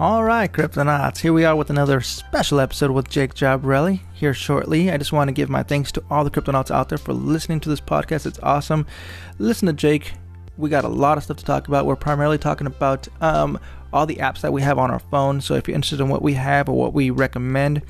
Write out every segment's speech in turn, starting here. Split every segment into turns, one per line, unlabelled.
All right, Cryptonauts, here we are with another special episode with Jake Jabarelli. Here shortly, I just want to give my thanks to all the Cryptonauts out there for listening to this podcast. It's awesome. Listen to Jake. We got a lot of stuff to talk about. We're primarily talking about um, all the apps that we have on our phone. So if you're interested in what we have or what we recommend,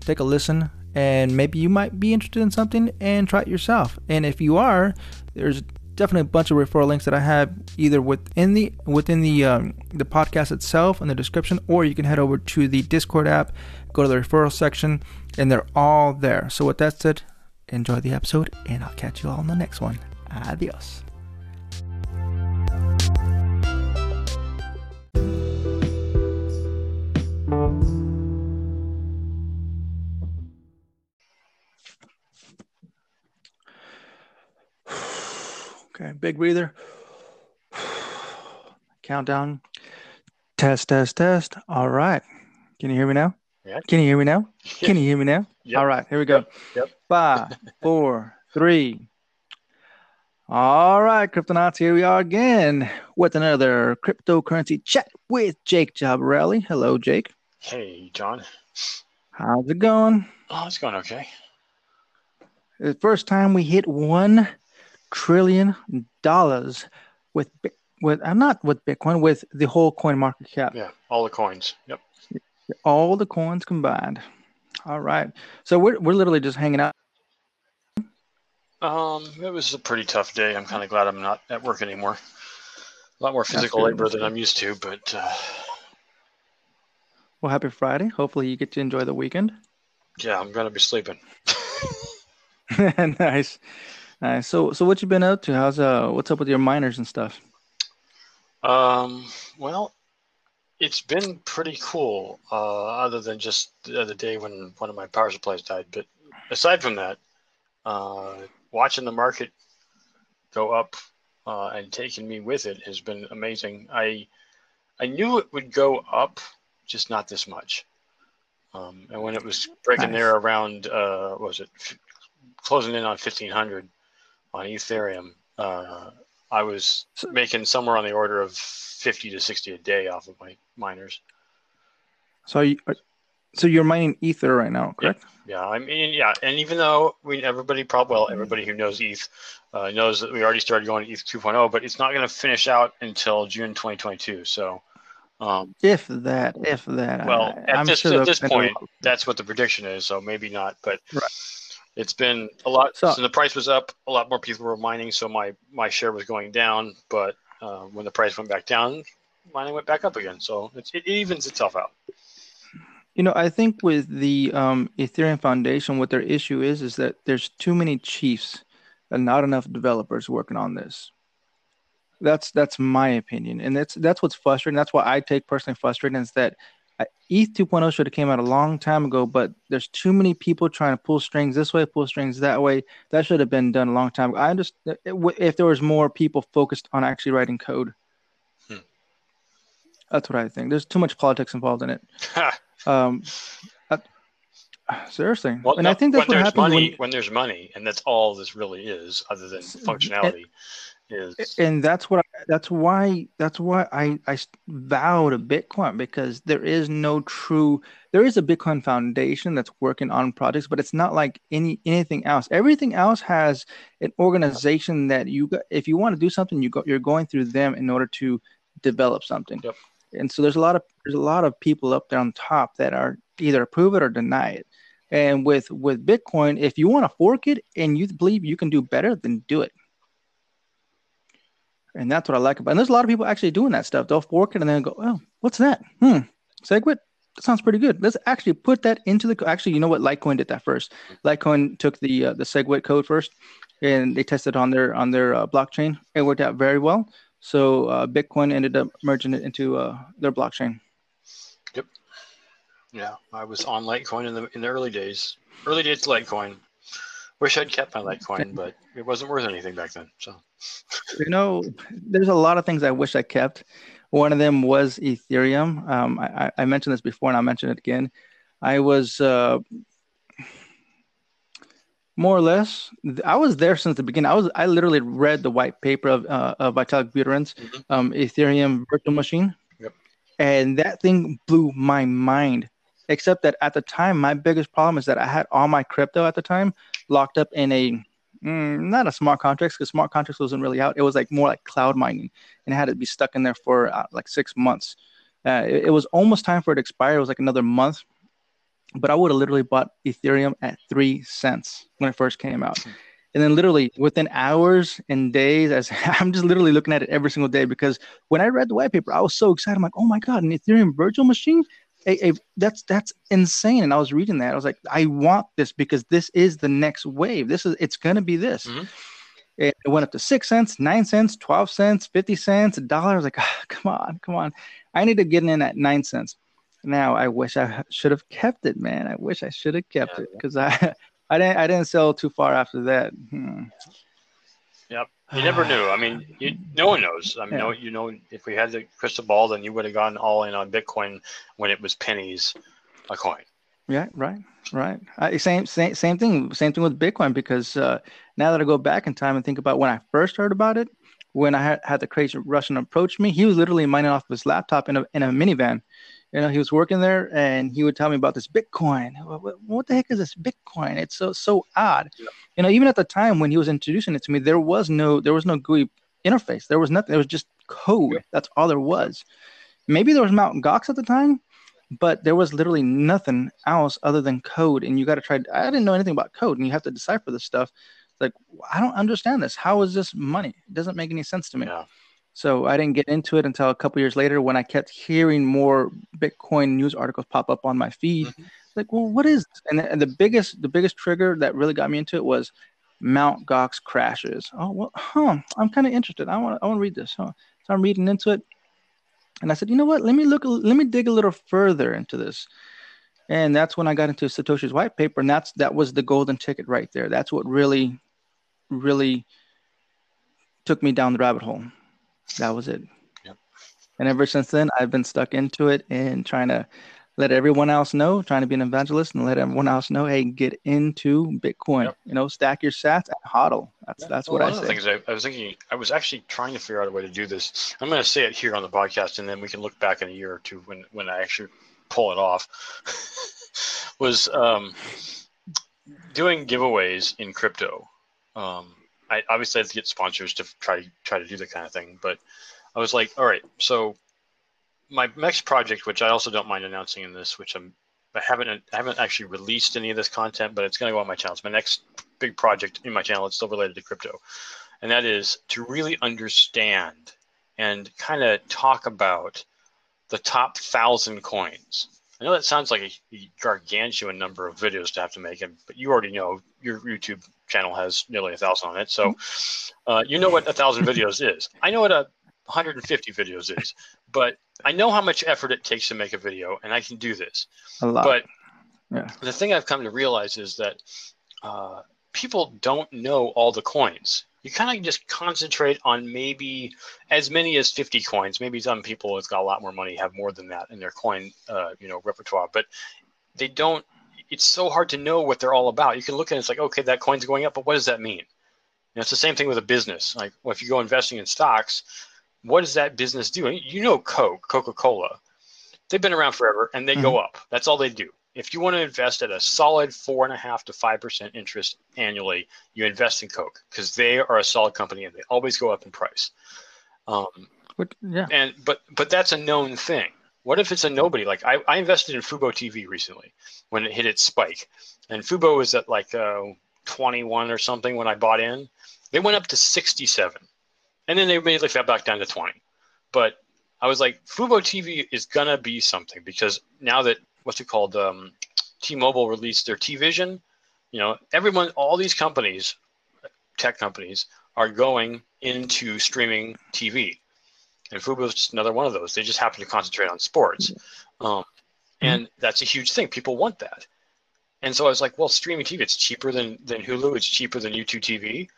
take a listen and maybe you might be interested in something and try it yourself. And if you are, there's definitely a bunch of referral links that I have either within the within the um, the podcast itself in the description, or you can head over to the Discord app, go to the referral section, and they're all there. So with that said, enjoy the episode, and I'll catch you all in the next one. Adios. Okay, big breather. Countdown. Test, test, test. All right. Can you hear me now?
Yeah.
Can you hear me now? Can you hear me now?
Yep.
All right, here we go.
Yep.
Five, four, three. All right, Cryptonauts, here we are again with another cryptocurrency chat with Jake Job Jabarelli. Hello, Jake.
Hey, John.
How's it going?
Oh, it's going okay.
The first time we hit one trillion dollars with with I'm not with Bitcoin with the whole coin market cap,
Yeah, all the coins. Yep.
all the coins combined. All right, so we're we're literally just hanging out.
Um, it was a pretty tough day. I'm kind of glad I'm not at work anymore. A lot more physical labor than. I'm used to, but uh,
Well, happy Friday. Hopefully, you get to enjoy the weekend.
yeah, I'm gonna be sleeping.
nice, So so what you been up to? How's uh what's up with your miners and stuff?
Um, well, it's been pretty cool. Uh, other than just the other day when one of my power supplies died, but aside from that, uh, watching the market go up uh, and taking me with it has been amazing. I I knew it would go up, just not this much. Um, and when it was breaking
Nice.
there around, uh, what was it f- closing in on fifteen hundred on Ethereum? Uh, I was making somewhere on the order of fifty to sixty a day off of my miners.
So you, are- so you're mining Ether right now, correct?
Yeah, I mean, yeah, and even though we everybody probably well everybody who knows ETH uh, knows that we already started going to ETH 2.0, but it's not going to finish out until June 2022. So um,
If that, if that.
Well,
I-
at
I'm
this-
sure
at this point, that's what the prediction is. So maybe not, but
Right.
It's been a lot.
So-
So, the price was up, a lot more people were mining, so my my share was going down. But uh, when the price went back down, mining went back up again. So it's, it evens itself out.
You know, I think with the um, Ethereum Foundation, what their issue is is that there's too many chiefs and not enough developers working on this. That's that's my opinion, and that's that's what's frustrating. That's why I take personally frustrating is that ETH 2.0 should have came out a long time ago, but there's too many people trying to pull strings this way, pull strings that way. That should have been done a long time ago. I understand if there was more people focused on actually writing code.
Hmm.
That's what I think. There's too much politics involved in it. Um, uh, seriously,
Well,
and
no,
I think that's what happens
money,
when,
when there's money, and that's all this really is, other than functionality, is
and that's what I, that's why that's why I I vow to Bitcoin because there is no true there is a Bitcoin Foundation that's working on projects, but it's not like any anything else. Everything else has an organization that you if you want to do something, you go you're going through them in order to develop something.
Yep.
And so there's a lot of there's a lot of people up there on top that are either approve it or deny it. And with with Bitcoin, if you want to fork it and you believe you can do better, then do it. And that's what I like about. And there's a lot of people actually doing that stuff. They'll fork it and then go, "Oh, what's that? Hmm, SegWit. That sounds pretty good. Let's actually put that into the. Actually, you know what? Litecoin did that first. Litecoin took the uh, the SegWit code first, and they tested on their on their uh, blockchain. It worked out very well. So uh, Bitcoin ended up merging it into uh, their blockchain. Yep.
Yeah. I was on Litecoin in the in the early days, early days Litecoin. Wish I'd kept my Litecoin, but it wasn't worth anything back then. So
You know, there's a lot of things I wish I kept. One of them was Ethereum. Um, I, I mentioned this before, and I'll mention it again. I was uh, more or less. I was there since the beginning. I was. I literally read the white paper of uh, of Vitalik Buterin's
Mhm.
um, Ethereum virtual machine.
Yep.
and that thing blew my mind. Except that at the time, my biggest problem is that I had all my crypto at the time locked up in a mm, not a smart contracts because smart contracts wasn't really out. It was like more like cloud mining, and it had to be stuck in there for uh, like six months. Uh, it, it, was almost time for it to expire. It was like another month, but I would have literally bought Ethereum at three cents when it first came out. And then literally within hours and days, as I'm just literally looking at it every single day because when I read the white paper, I was so excited. I'm like, oh my God, an Ethereum virtual machine? A, a, that's that's insane. And I was reading that. I was like, I want this because this is the next wave. This is it's gonna be this. Mm-hmm. It went up to six cents, nine cents, twelve cents, fifty cents, a dollar. I was like, oh, come on, come on. I need to get in at nine cents. Now I wish I should have kept it, man. I wish I should have kept yeah, it because I I didn't I didn't sell too far after that. Hmm.
Yep. You never knew. I mean, you, no one knows. I mean, yeah. no, you know, if we had the crystal ball, then you would have gone all in on Bitcoin when it was pennies a coin.
Yeah, right, right. Uh, same, same, same thing. Same thing with Bitcoin because uh, now that I go back in time and think about when I first heard about it, when I had, had the crazy Russian approach me, he was literally mining off of his laptop in a in a minivan, you know, he was working there and he would tell me about this Bitcoin. What, what the heck is this Bitcoin? It's so so odd. Yeah. You know, even at the time when he was introducing it to me, there was no there was no GUI interface. There was nothing. There was just code. Yeah. That's all there was. Maybe there was Mount Gox at the time, but there was literally nothing else other than code. And you got to try. I didn't know anything about code, and you have to decipher this stuff. It's like I don't understand this. How is this money? It doesn't make any sense to me. Yeah. So I didn't get into it until a couple years later when I kept hearing more Bitcoin news articles pop up on my feed. Mm-hmm. Like, well, what is this? And, and the biggest the biggest trigger that really got me into it was Mount Gox crashes. Oh well, huh? I'm kind of interested. I want I want to read this. Huh? So I'm reading into it, and I said, you know what? Let me look. Let me dig a little further into this. And that's when I got into Satoshi's white paper, and that's that was the golden ticket right there. That's what really, really took me down the rabbit hole. That was it. Yep. And ever since then, I've been stuck into it and trying to let everyone else know, trying to be an evangelist and let everyone else know, hey, get into Bitcoin. Yep. You know, stack your sats and hodl. That's yeah. that's well, what I say. One of the
things I, I, was thinking, I was actually trying to figure out a way to do this. I'm going to say it here on the podcast, and then we can look back in a year or two when when I actually pull it off. was um, doing giveaways in crypto. Um, I obviously had to get sponsors to try try to do that kind of thing. But I was like, all right, so my next project, which I also don't mind announcing in this, which I'm I haven't I haven't actually released any of this content, but it's going to go on my channel. It's my next big project in my channel. It's still related to crypto, and that is to really understand and kind of talk about the top thousand coins. I know that sounds like a, a gargantuan number of videos to have to make, but you already know your YouTube channel has nearly a thousand on it. So uh, you know what a thousand videos is. I know what a 150 videos is, but I know how much effort it takes to make a video, and I can do this.
A lot.
But yeah. the thing I've come to realize is that uh, people don't know all the coins. You kind of just concentrate on maybe as many as 50 coins. Maybe some people have got a lot more money have more than that in their coin, uh, you know, repertoire. But they don't it's so hard to know what they're all about. You can look at it, it's like, okay, that coin's going up, but what does that mean? And it's the same thing with a business. Like, well, if you go investing in stocks, what does that business do? You know, Coke, Coca Cola, they've been around forever and they mm-hmm. go up. That's all they do. If you want to invest at a solid four and a half to five percent interest annually, you invest in Coke because they are a solid company and they always go up in price. Um, but, yeah. And but but that's a known thing. What if it's a nobody? Like I, I invested in Fubo TV recently when it hit its spike, and Fubo was at like uh, 21 or something when I bought in. They went up to 67, and then they immediately fell back down to 20. But I was like, Fubo TV is gonna be something because now that what's it called, um, T-Mobile released their T-Vision, you know, everyone, all these companies, tech companies, are going into streaming TV and Fubo is just another one of those. They just happen to concentrate on sports, um, and that's a huge thing. People want that, and so I was like, well, streaming TV it's cheaper than than Hulu. It's cheaper than YouTube TV,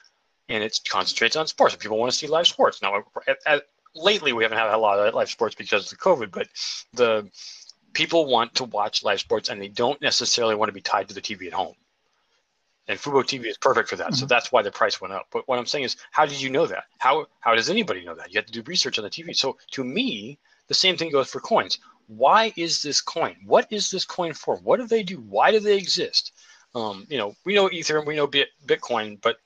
and it concentrates on sports. People want to see live sports now. At, at, lately, we haven't had a lot of live sports because of COVID, but the people want to watch live sports and they don't necessarily want to be tied to the TV at home. And Fubo TV is perfect for that. Mm-hmm. So that's why the price went up. But what I'm saying is, how did you know that? How how does anybody know that? You have to do research on the TV. So to me, the same thing goes for coins. Why is this coin? What is this coin for? What do they do? Why do they exist? Um, you know, we know Ether, and we know Bitcoin, but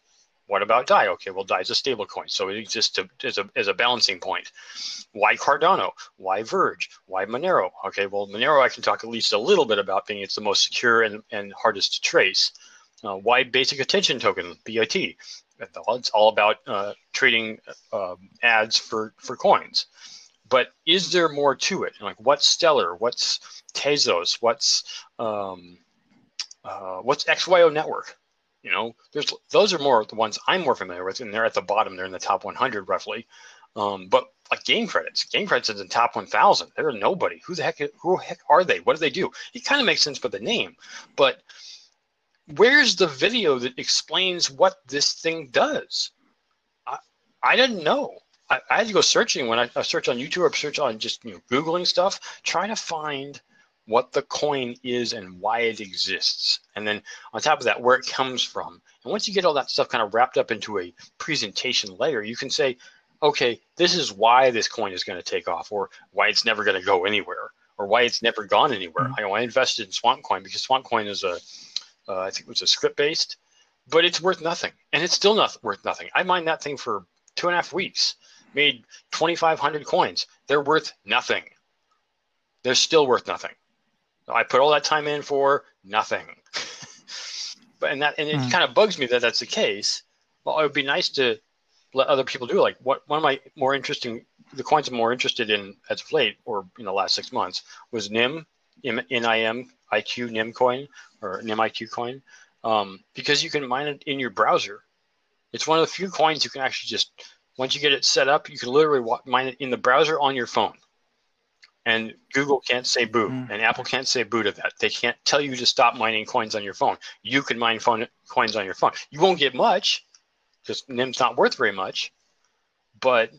what about DAI? Okay, well, DAI is a stable coin, so it exists to, as, a, as a balancing point. Why Cardano? Why Verge? Why Monero? Okay, well, Monero I can talk at least a little bit about being it's the most secure and, and hardest to trace. Uh, why Basic Attention Token, BIT? It's all about uh, trading uh, ads for, for coins. But is there more to it? Like, what's Stellar? What's Tezos? What's um, uh, what's XYO Network? You know, there's those are more the ones I'm more familiar with, and they're at the bottom. They're in the top 100 roughly. Um, but like game credits, game credits is in the top 1,000. They're nobody. Who the heck? Who heck are they? What do they do? It kind of makes sense for the name, but where's the video that explains what this thing does? I, I didn't know. I, I had to go searching when I, I search on YouTube or search on just you know googling stuff, trying to find what the coin is and why it exists. And then on top of that, where it comes from. And once you get all that stuff kind of wrapped up into a presentation layer, you can say, okay, this is why this coin is going to take off, or why it's never going to go anywhere, or why it's never gone anywhere. Mm-hmm. I know I invested in Swamp Coin because Swamp Coin is a, uh, I think it was a Scrypt based, but it's worth nothing, and it's still not worth nothing. I mined that thing for two and a half weeks, made 2,500 coins. They're worth nothing. They're still worth nothing. I put all that time in for nothing. but and that and it mm. kind of bugs me that that's the case. Well, it would be nice to let other people do like what one of my more interesting the coins I'm more interested in as of late or in the last six months was NIM, NIM, IQ NIM coin or NIM IQ coin um, because you can mine it in your browser. It's one of the few coins you can actually just once you get it set up, you can literally mine it in the browser on your phone and Google can't say boo, mm. and Apple can't say boo to that. They can't tell you to stop mining coins on your phone. You can mine phone, coins on your phone. You won't get much because NIM's not worth very much, but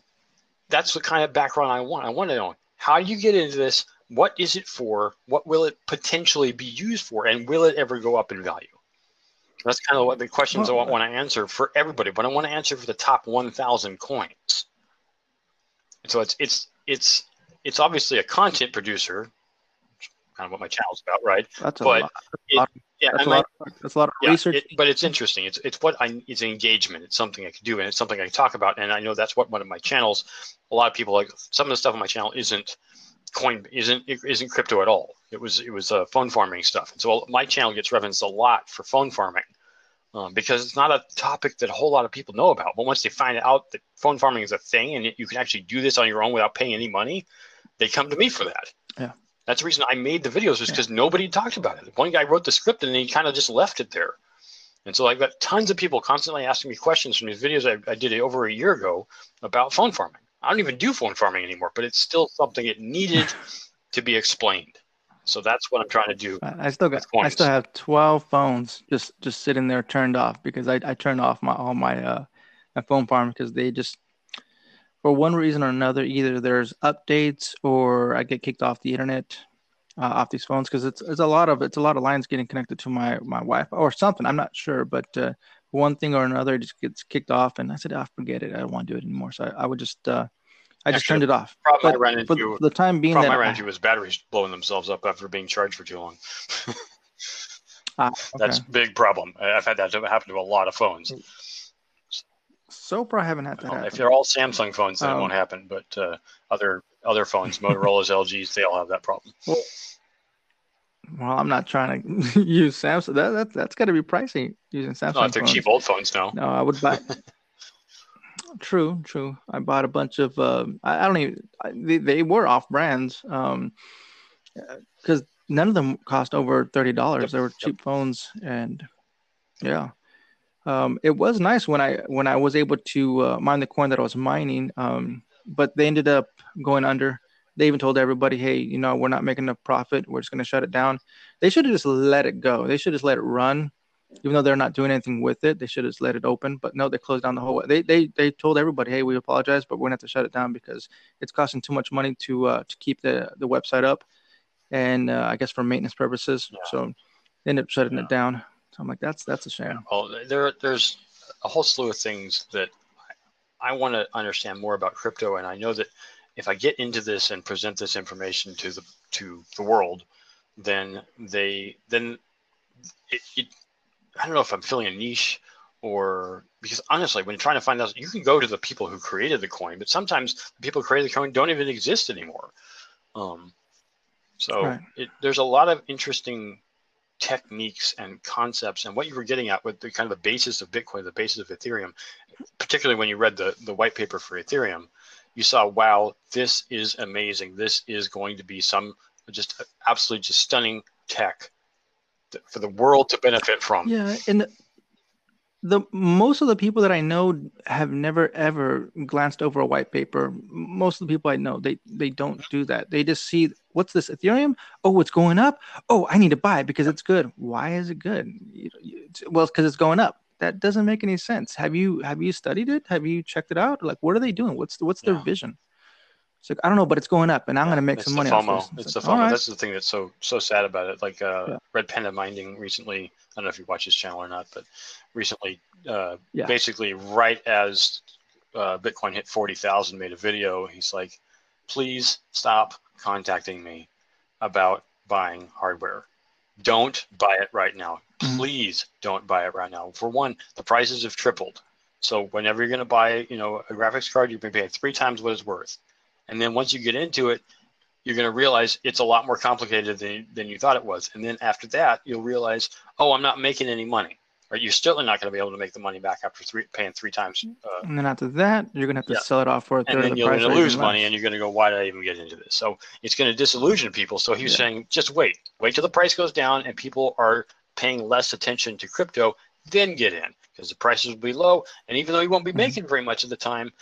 that's the kind of background I want. I want to know how do you get into this? What is it for? What will it potentially be used for? And will it ever go up in value? That's kind of what the questions well, I want to answer for everybody, but I want to answer for the top 1,000 coins. So it's it's it's it's obviously a content producer, kind of what my channel's about, right?
That's a but lot. It, yeah, that's, a lot, that's a lot of yeah, research.
It, but it's interesting. It's it's what I it's engagement. It's something I can do, and it's something I can talk about. And I know that's what one of my channels. A lot of people like some of the stuff on my channel isn't coin isn't isn't crypto at all. It was it was uh, phone farming stuff. And so my channel gets referenced a lot for phone farming. Um, because it's not a topic that a whole lot of people know about. But once they find out that phone farming is a thing and you can actually do this on your own without paying any money, they come to me for that.
Yeah.
That's the reason I made the videos was because yeah. nobody talked about it. One guy wrote the script and he kind of just left it there. And so I've got tons of people constantly asking me questions from these videos I, I did over a year ago about phone farming. I don't even do phone farming anymore, but it's still something it needed to be explained. So that's what I'm trying to do.
I still got. I still have 12 phones just just sitting there turned off because I, I turned off my all my uh my phone farm because they just for one reason or another, either there's updates or I get kicked off the internet, uh, off these phones because it's it's a lot of it's a lot of lines getting connected to my my Wi-Fi or something. I'm not sure, but uh, one thing or another it just gets kicked off, and I said, "I oh, forget it. I don't want to do it anymore." So I, I would just uh, I just turned it off.
Problem but, I ran into,
for the time being,
problem that I ran into was batteries blowing themselves up after being charged for too long. ah, okay. That's big problem. I've had that happen to a lot of phones.
Sopra, I haven't had that. Well,
if they're all Samsung phones, then um, it won't happen. But uh, other other phones, Motorola's, LGs, they all have that problem.
Well, well I'm not trying to use Samsung. That, that that's got to be pricey using Samsung. No,
if they're phones. cheap old phones, now.
No, I would buy. true, true. I bought a bunch of. Uh, I, I, don't even. I, they, they were off brands. Um, because none of them cost over thirty dollars. Yep. They were cheap yep. phones, and yeah um, it was nice when I when I was able to uh, mine the coin that I was mining. Um, but they ended up going under. They even told everybody, "Hey, you know, we're not making enough profit. We're just going to shut it down." They should have just let it go. They should just let it run, even though they're not doing anything with it. They should have just let it open. But no, they closed down the whole. They they they told everybody, "Hey, we apologize, but we're going to have to shut it down because it's costing too much money to uh, to keep the the website up, and uh, I guess for maintenance purposes." Yeah. So they ended up shutting yeah. it down. So I'm like, that's that's a shame.
Well, there there's a whole slew of things that I, want to understand more about crypto, and I know that if I get into this and present this information to the to the world, then they then it, it I don't know if I'm filling a niche or because honestly, when you're trying to find out, you can go to the people who created the coin, but sometimes the people who created the coin don't even exist anymore. Um, so right. it, there's a lot of interesting techniques and concepts, and what you were getting at with the kind of the basis of Bitcoin, the basis of Ethereum, particularly when you read the the white paper for Ethereum, you saw, wow, this is amazing. This is going to be some just absolutely just stunning tech for the world to benefit from.
Yeah, and the, the most of the people that I know have never ever glanced over a white paper. Most of the people I know, they they don't do that. They just see what's this Ethereum? Oh, it's going up. Oh, I need to buy it because it's good. Why is it good? Well, because it's going up. That doesn't make any sense. Have you have you studied it? Have you checked it out? Like, what are they doing? What's the, what's their yeah. vision? It's like I don't know, but it's going up, and I'm yeah, going to make some money.
FOMO. It's, it's, the FOMO. Right. That's the thing that's so so sad about it. Like uh, yeah. Red Panda Mining recently. I don't know if you watch his channel or not, but recently, uh, yeah. basically right as uh, Bitcoin hit forty thousand, made a video. He's like, "Please stop contacting me about buying hardware. Don't buy it right now. Mm-hmm. Please don't buy it right now. For one, the prices have tripled. So whenever you're going to buy, you know, a graphics card, you're going to pay three times what it's worth. And then once you get into it, you're going to realize it's a lot more complicated than, than you thought it was. And then after that, you'll realize, oh, I'm not making any money. Or you're still not going to be able to make the money back after three, paying three times.
Uh, and then after that, you're going to have to yeah. sell it off for a third
and then
the
you're going to lose money, and you're going to go, why did I even get into this? So it's going to disillusion people. So he was yeah. saying, just wait, wait till the price goes down, and people are paying less attention to crypto, then get in because the prices will be low. And even though you won't be mm-hmm. making very much at the time,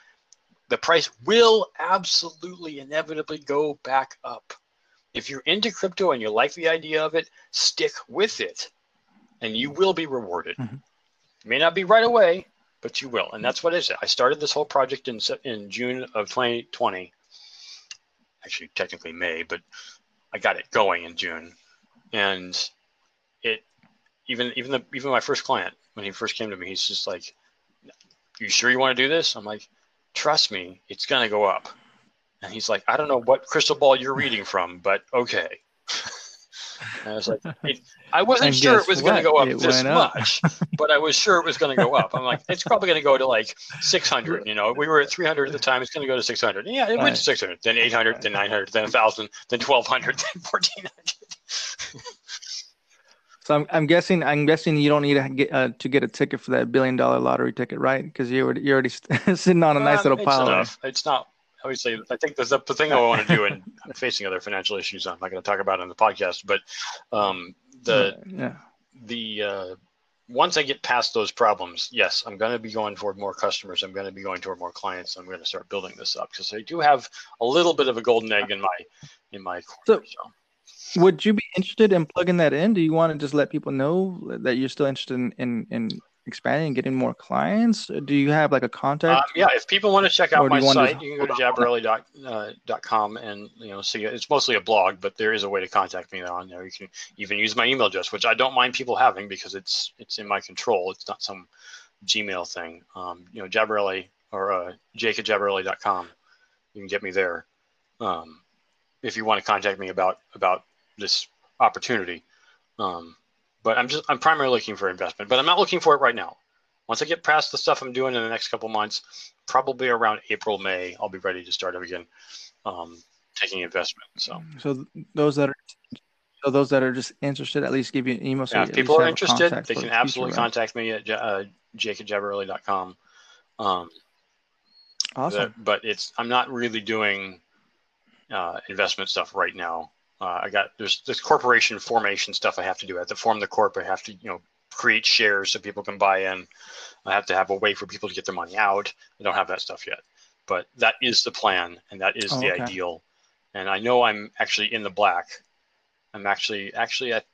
the price will absolutely inevitably go back up. If you're into crypto and you like the idea of it, stick with it and you will be rewarded. Mm-hmm. It may not be right away, but you will. And that's what it is. I started this whole project in, in June of 2020. Actually, technically May, but I got it going in June. And it, even, even the, even my first client, when he first came to me, he's just like, you sure you want to do this? I'm like, trust me, it's going to go up. And he's like, I don't know what crystal ball you're reading from, but okay. and I was like, I wasn't and sure it was going to go up it this much, but I was sure it was going to go up. I'm like, it's probably going to go to like 600. You know, we were at 300 at the time. It's going to go to 600. And yeah, it went right. to 600, then 800, then 900, then 1,000, then 1,200, then 1,400.
So I'm, I'm guessing I'm guessing you don't need to get uh, to get a ticket for that billion dollar lottery ticket, right? Because you you're already sitting on a nice um, little pile.
Enough. It's not obviously. I think the, the thing I want to do, and I'm facing other financial issues. I'm not going to talk about on the podcast, but um, the yeah. the uh, once I get past those problems, yes, I'm going to be going toward more customers. I'm going to be going toward more clients. I'm going to start building this up because I do have a little bit of a golden egg in my in my corner. So, so
would you be interested in plugging that in? Do you want to just let people know that you're still interested in in, in expanding and getting more clients? Do you have like a contact? Um,
yeah, if people want to check out my you site, you can go to jabberelli.com uh, and you know see it's mostly a blog, but there is a way to contact me on there. You can even use my email address, which I don't mind people having because it's it's in my control. It's not some Gmail thing. Um, you know, Jabberelli or uh, jake at jabberelli.com. You can get me there. Um, if you want to contact me about about this opportunity. Um, but I'm just I'm primarily looking for investment, but I'm not looking for it right now. Once I get past the stuff I'm doing in the next couple months, probably around April May, I'll be ready to start up again um, taking investment. So
so those that are so those that are just interested, at least give you an email.
So yeah, if people are interested, they can absolutely future, contact me at uh, jabberelli.com. Um, awesome. but it's I'm not really doing uh, investment stuff right now. Uh, I got there's this corporation formation stuff I have to do. I have to form the corp. I have to you know create shares so people can buy in. I have to have a way for people to get their money out. I don't have that stuff yet, but that is the plan and that is oh, the okay. ideal. And I know I'm actually in the black. I'm actually actually at,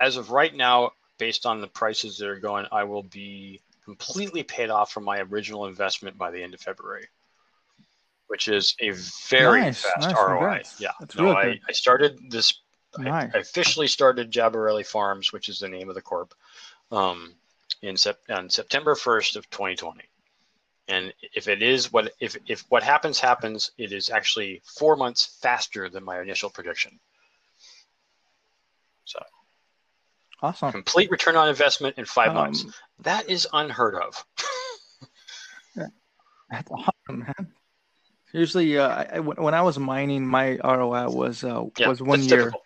as of right now, based on the prices that are going, I will be completely paid off from my original investment by the end of February which is a very nice, fast nice, ROI. Congrats. Yeah. That's no, really I, I, started this. Nice. I, I, officially started Jabberelli Farms, which is the name of the corp, um, in, sep- on September 1st of 2020. And if it is what if if what happens happens, it is actually four months faster than my initial prediction. So
Awesome.
complete return on investment in five months.
Um,
That is unheard of.
That's awesome, man. Usually, uh, I, when I was mining, my ROI was uh,
Yeah,
was one year,
typical.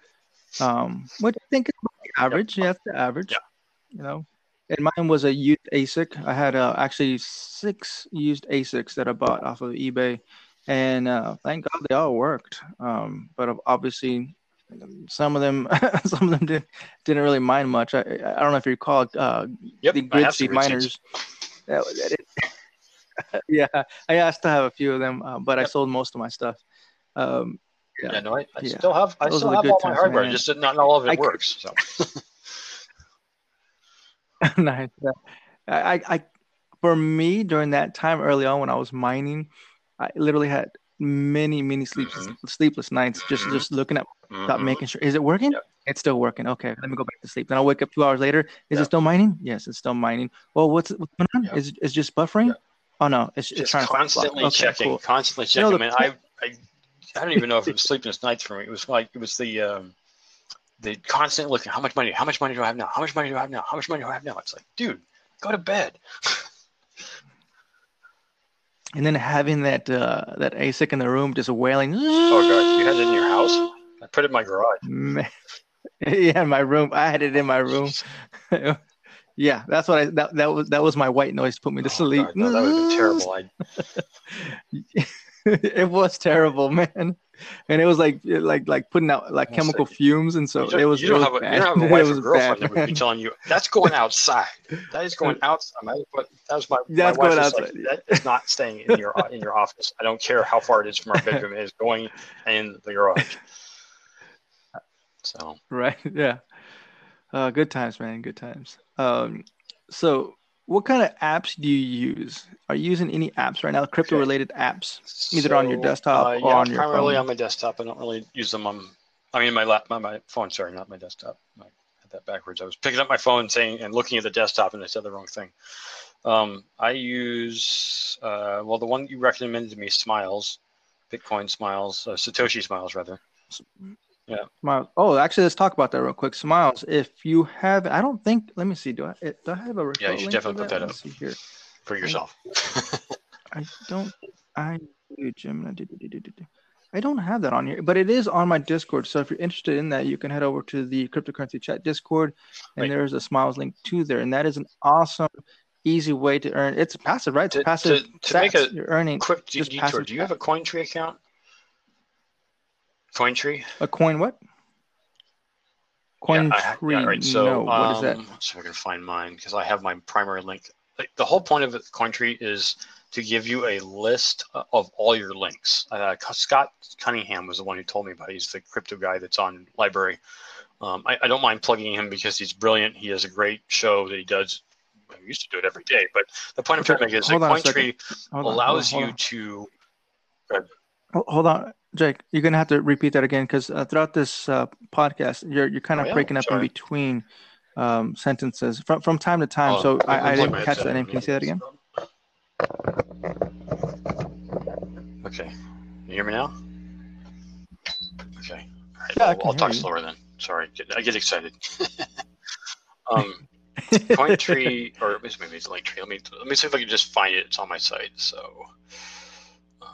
um, which I think is the average. Yeah, the average.
Yeah.
You know, and mine was a used ASIC. I had uh, actually six used ASICs that I bought off of eBay, and uh, thank God they all worked. Um, but obviously, some of them some of them didn't didn't really mine much. I, I don't know if you recall uh,
Yep,
the
have
seed miners. That, that it, yeah, I asked to have a few of them, uh, but I sold most of my stuff. Um,
Yeah, no, I, I
Yeah.
still have I
Those
still have all my hardware.
man.
Just not all of it
I
works. So
nice. Yeah. I, I, for me, during that time early on when I was mining, I literally had many, many sleepless, sleepless nights just
Mhm.
just looking at,
Mhm.
making sure, is it working?
Yep.
It's still working. Okay, let me go back to sleep. Then I'll wake up two hours later. Is
Yep.
it still mining? Yes, it's still mining. Well, what's what's going on?
Yep.
Is it's just buffering? Oh no, it's, it's
just
trying to
constantly
okay,
checking,
cool.
constantly
You know,
checking.
the
I, I I don't even know if it was sleepless nights for me. It was like it was the um, the constant looking. How much money? How much money do I have now? How much money do I have now? How much money do I have now? It's like, dude, go to bed.
And then having that uh, that ASIC in the room just wailing.
Oh god, you had it in your house? I put it in my garage.
Man. yeah, in my room. I had it in my room. yeah, that's what I that, that was that was my white noise to put me to
Oh,
sleep.
God, no, that would have been terrible. I,
it was terrible, man. And it was like like like putting out like chemical fumes, and so it was.
you don't
it
have a, you don't have a wife or girlfriend
bad,
that would be telling you that's going outside. That is going outside. My, but that was my,
That's
my wife
going
was
outside.
like, that is not staying in your in your office. I don't care how far it is from our bedroom. It is going in the garage. So
Right. Yeah. Uh, good times, man. Good times. Um, so what kind of apps do you use? Are you using any apps right now? Crypto related apps? Either on your desktop
uh,
or
yeah,
on your
primarily
phone?
on my desktop. I don't really use them on. I mean, my lap, my, my phone. Sorry, not my desktop. I had that backwards. I was picking up my phone, saying and looking at the desktop, and I said the wrong thing. Um, I use uh, well the one you recommended to me, Smiles, Bitcoin Smiles, uh, Satoshi Smiles rather.
Smiles. Oh, actually, let's talk about that real quick. Smiles. If you have, I don't think. Let me see. Do I? Do I have a referral
Yeah, you should definitely put that
me
up.
see here.
for yourself.
I don't. I do, Jim. I do- do- do- do. I don't have that on here, but it is on my Discord. So if you're interested in that, you can head over to the cryptocurrency chat Discord, and
Right.
there's a Smiles link to there, and that is an awesome, easy way to earn. It's passive, right? It's
To-
passive.
to- to make a
you're earning
Quick detour. Do you have a CoinTree account? CoinTree?
a coin. What? Coin
Yeah, I
tree.
yeah, right. So,
no. What is that?
um, So I can find mine because I have my primary link. Like, the whole point of it, CoinTree is to give you a list of all your links. Uh, Scott Cunningham was the one who told me about. it. He's the crypto guy that's on LBRY. Um, I, I don't mind plugging him because he's brilliant. He has a great show that he does. I used to do it every day, but the point I'm trying to make is that
Hold on a.
CoinTree allows
on,
you to.
Hold on, Jake. You're gonna have to repeat that again because uh, throughout this uh, podcast, you're you're kind
Oh,
of
yeah?
breaking up
Sorry.
in between um, sentences from from time to time.
Oh,
so I, I didn't catch that name. Can you say that again?
Okay, you hear me now? Okay, all right.
Yeah,
I'll, I'll talk
you.
slower then. Sorry, I get excited. um, CoinTree or maybe it's Linktree. Let me let me see if I can just find it. It's on my site. So. Um,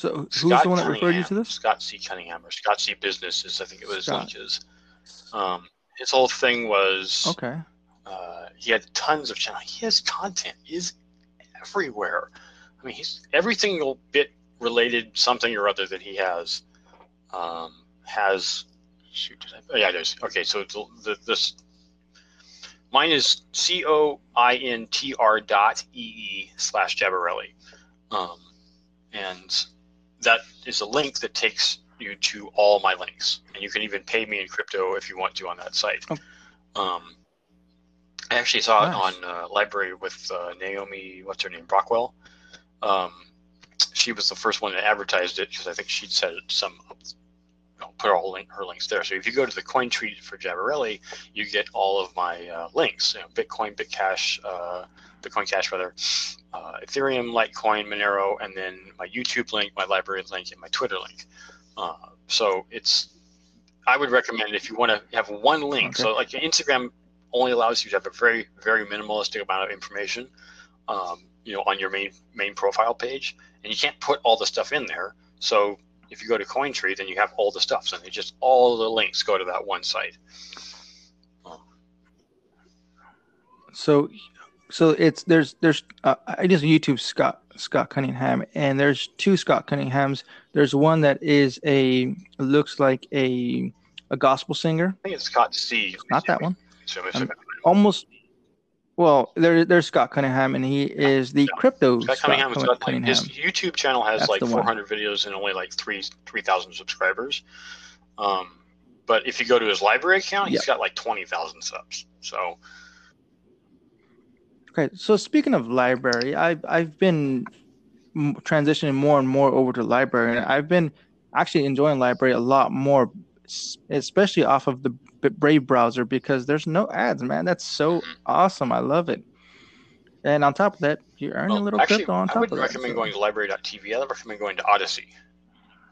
So who's
Scott
the one that referred you to this?
Scott C. Cunningham or Scott C. Business is I think it was his. Um, his whole thing was
Okay.
uh, he had tons of channel. He has content is everywhere. I mean, he's every single bit related something or other that he has um, has. Shoot, did I, oh, yeah, it is. Okay, so it's, the, this mine is c o i n t r dot e e slash Jabarelli, um, and that is a link that takes you to all my links, and you can even pay me in crypto if you want to on that site.
Oh.
Um, I actually saw
Nice.
it on uh, LBRY with uh, Naomi, what's her name, Brockwell. Um, she was the first one that advertised it because I think she'd said some know, put all link, her links there. So if you go to the coin tree for Jabarelli, you get all of my uh, links: you know, Bitcoin, Bitcash, uh, Bitcoin Cash rather, uh, Ethereum, Litecoin, Monero, and then my YouTube link, my LBRY link, and my Twitter link. Uh, so it's I would recommend if you want to have one link. Okay. So like Instagram only allows you to have a very very minimalistic amount of information, um, you know, on your main main profile page, and you can't put all the stuff in there. So if you go to Cointree, then you have all the stuff. So they just all the links go to that one site.
So, so it's there's there's uh, I just YouTube Scott Scott Cunningham, and there's two Scott Cunninghams. There's one that is a looks like a a gospel singer.
I think it's Scott C.
Not that one. almost. Well, there, there's Scott Cunningham, and he is the crypto. Scott, Scott Cunningham. Scott
Cunningham. His YouTube channel has That's like 400 videos and only like three 3,000 subscribers. Um, but if you go to his LBRY account, he's yep. got like 20,000 subs. So.
Okay, so speaking of LBRY, I've I've been transitioning more and more over to LBRY, and I've been actually enjoying LBRY a lot more especially off of the Brave browser because there's no ads, man. That's so mm-hmm. awesome. I love it. And on top of that, you earn well, a little actually, crypto on top
of
that.
I would recommend going to LBRY.tv. I would recommend going to Odysee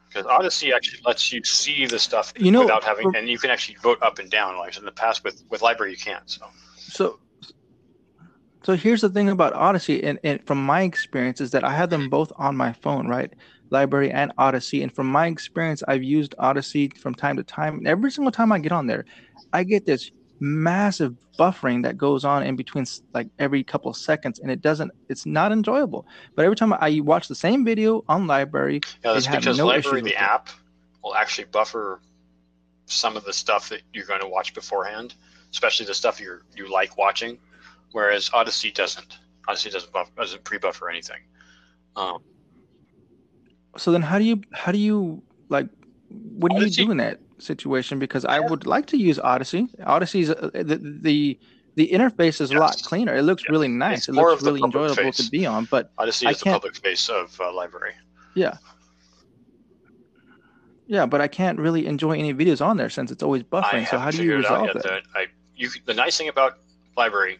because Odysee actually lets you see the stuff you know, without having, and you can actually vote up and down. Like in the past with with LBRY, you can't. So,
so, so here's the thing about Odysee, and, and from my experience is that I have them mm-hmm. both on my phone, right? LBRY and Odysee. And from my experience, I've used Odysee from time to time. And every single time I get on there, I get this massive buffering that goes on in between like every couple of seconds. And it doesn't it's not enjoyable. But every time i watch the same video on LBRY
yeah that's because no LBRY the app will actually buffer some of the stuff that you're going to watch beforehand especially the stuff you you like watching. Whereas odysee doesn't. Odysee doesn't buff, doesn't pre-buffer anything. Um,
so then, how do you how do you like? What do you do in that situation? Because I would like to use Odysee. Odysee's uh, the the the interface is yes. a lot cleaner. It looks yes. really nice. It's it looks really enjoyable face. to be on. But
Odysee is the public face of uh, LBRY.
Yeah. Yeah, but I can't really enjoy any videos on there since it's always buffering. So how do you resolve that?
The, I, you, the nice thing about LBRY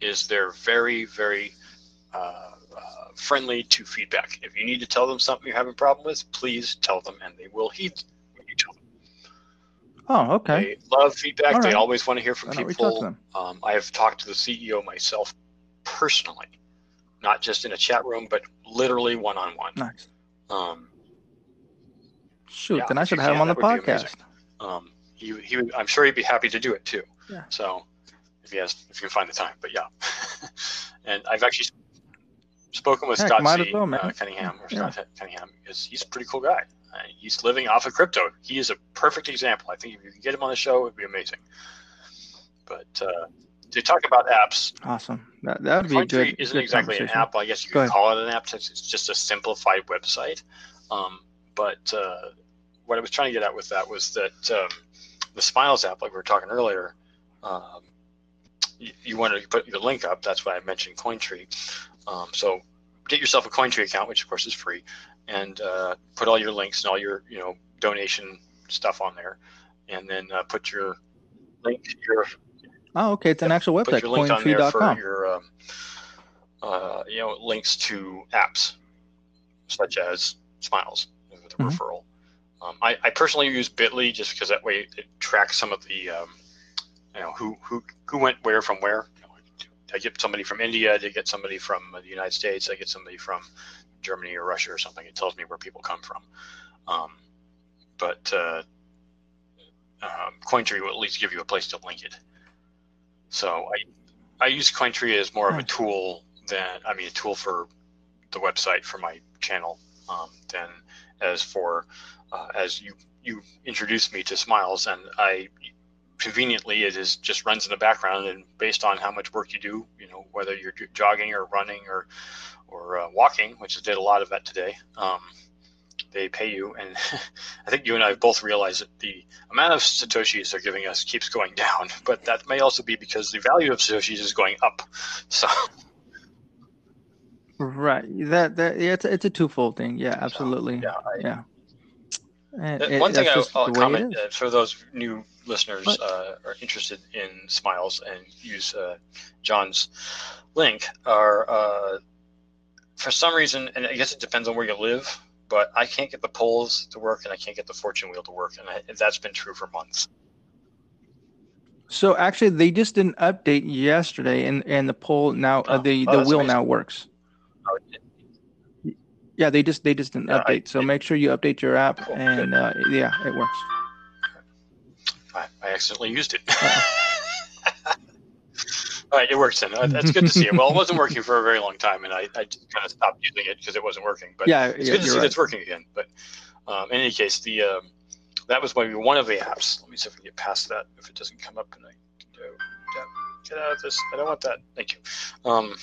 is they're very, very uh, friendly to feedback. If you need to tell them something you're having a problem with, please tell them, and they will heed when you tell them.
Oh, okay.
They love feedback. Right. They always want to hear from people. Um, I have talked to the CEO myself personally, not just in a chat room, but literally one on one.
Nice. Um, Shoot, yeah, then I should have him on the podcast.
Um, he, he, I'm sure he'd be happy to do it too. Yeah. So, if he has, if you can find the time, but yeah. and I've actually spoken with Heck, Scott C. Well, uh, Cunningham or yeah. Scott Cunningham because he's a pretty cool guy. Uh, he's living off of crypto. He is a perfect example. I think if you can get him on the show, it'd be amazing. But uh, to talk about apps,
awesome. That that would be a good.
Isn't good exactly an app. I guess you could call it an app. It's just a simplified website. Um, but uh, what I was trying to get at with that was that um, the Smiles app, like we were talking earlier, um, you, you want to put your link up. That's why I mentioned Cointree. Um, so get yourself a Cointree account, which of course is free, and uh, put all your links and all your you know donation stuff on there, and then uh, put your link your
oh okay it's an actual website put
your link on there for your um, uh, you know links to apps such as Smiles with a mm-hmm. referral. Um, I, I, personally use Bitly just because that way it tracks some of the um, you know who who who went where from where I get somebody from India, I get somebody from the United States, I get somebody from Germany or Russia or something. It tells me where people come from. Um, but uh, um, Cointree will at least give you a place to link it. So I, I use Cointree as more of a tool than I mean a tool for the website for my channel um, than as for uh, as you you introduced me to Smiles and I conveniently it is just runs in the background and based on how much work you do you know whether you're jogging or running or or uh, walking which I did a lot of that today um, they pay you and i think you and i both realize that the amount of satoshis they're giving us keeps going down but that may also be because the value of satoshis is going up so.
Right that that yeah, it's, it's a twofold thing yeah absolutely. so, yeah, I, yeah it-
One thing I,
just
I'll
the way it
comment uh, for those new listeners uh, are interested in Smiles and use uh, John's link are uh, for some reason, and I guess it depends on where you live, but I can't get the polls to work and I can't get the fortune wheel to work, and I, that's been true for months.
So actually, they just did an update yesterday, and and the poll now, uh,
Oh,
the
oh,
the wheel
amazing.
now works.
Oh, it-
Yeah, they just they just did an
Yeah, I-
update. so make sure you update your app,
Cool,
and uh, yeah, it works.
I, I accidentally used it. All right, it works then. Uh, That's good to see. Well, it wasn't working for a very long time, and I, I just kind of stopped using it because it wasn't working. But
yeah,
it's
yeah,
good to see
right.
it's working again. But um, in any case, the um, that was maybe one of the apps. Let me see if we can get past that. If it doesn't come up, and I go get out of this. I don't want that. Thank you. Um,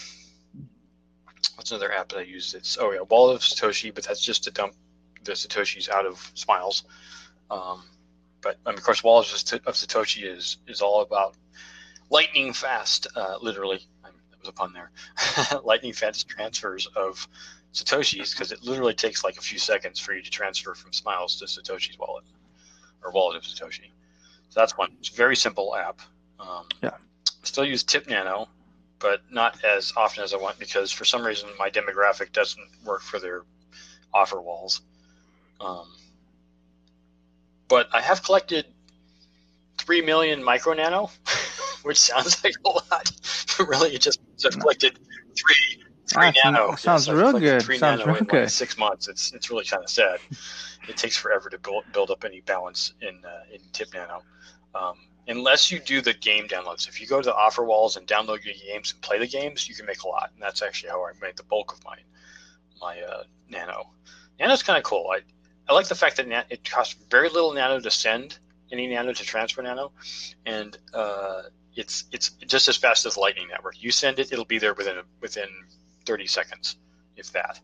what's another app that I use? It's oh yeah, Wallet of Satoshi, but that's just to dump the satoshis out of Smiles. Um, but I mean, of course, Wallet of of Satoshi is is all about lightning fast, uh, literally. I mean, that was a pun there. lightning fast transfers of satoshis because it literally takes like a few seconds for you to transfer from Smiles to Satoshi's wallet or wallet of Satoshi. So that's one. It's a very simple app. Um,
Yeah.
Still use Tip Nano, but not as often as I want because for some reason my demographic doesn't work for their offer walls. Um, but I have collected three million micro nano, which sounds like a lot. But really, it just I've collected three three
Ah,
nano.
sounds-
I've
real good.
Three
Sounds
nano
real
in like
good.
six months. It's it's really kind of sad. it takes forever to build build up any balance in uh, in Tip Nano. Um, unless you do the game downloads. If you go to the offer walls and download your games and play the games, you can make a lot. And that's actually how I made the bulk of my my uh, Nano. Nano's kind of cool. I I like the fact that na- it costs very little Nano to send any Nano to transfer Nano, and uh, it's it's just as fast as Lightning Network. You send it, it'll be there within within 30 seconds, if that.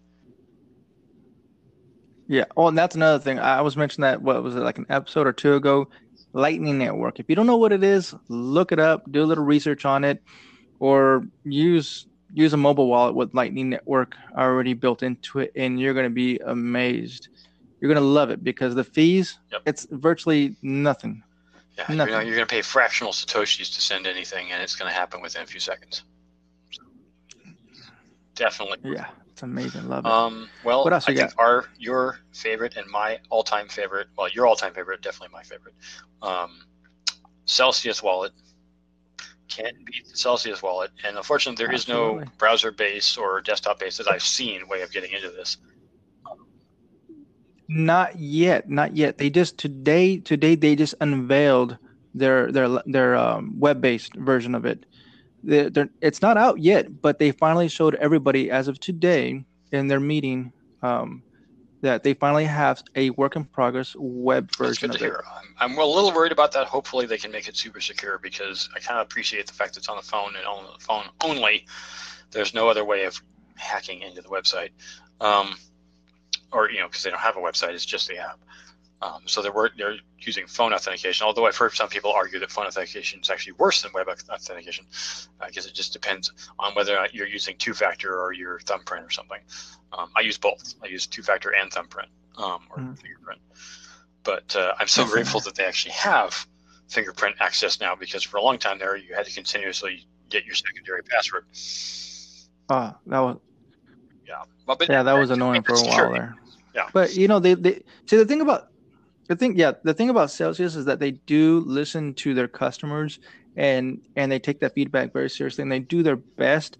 Yeah. Oh, and that's another thing. I was mentioning that what was it like an episode or two ago? Lightning Network. If you don't know what it is, look it up, do a little research on it, or use use a mobile wallet with Lightning Network already built into it, and you're going to be amazed. You're going to love it because the fees,
Yep.
it's virtually nothing.
Yeah, you know,
Nothing.
you're going to pay fractional satoshis to send anything, and it's going to happen within a few seconds. So, definitely.
Yeah, amazing. Love it.
Um, well,
What else
I
you
think our your favorite and my all-time favorite. Well, your all-time favorite, definitely my favorite. Um, Celsius wallet can't beat the Celsius wallet, and unfortunately, there is
Absolutely.
no browser-based or desktop-based that I've seen way of getting into this.
Not yet, not yet. They just today today they just unveiled their their their um, web-based version of it. They're, they're, it's not out yet, but they finally showed everybody as of today in their meeting um, that they finally have a work in progress web
That's
version
good
of
to
it.
hear. I'm, I'm a little worried about that. Hopefully, they can make it super secure because I kind of appreciate the fact that it's on the phone and on the phone only. There's no other way of hacking into the website, um, or you know, because they don't have a website. It's just the app. Um, so they're they're using phone authentication. Although I've heard some people argue that phone authentication is actually worse than web authentication. I guess it just depends on whether or not you're using two-factor or your thumbprint or something. Um, I use both. I use two-factor and thumbprint um, or
Mhm.
fingerprint. But uh, I'm so grateful that they actually have fingerprint access now because for a long time there you had to continuously get your secondary password.
Oh, that was
Yeah, Well,
yeah, that was annoying for a while there.
Yeah.
But you know, they they see the thing about the thing, yeah, the thing about Celsius is that they do listen to their customers and and they take that feedback very seriously and they do their best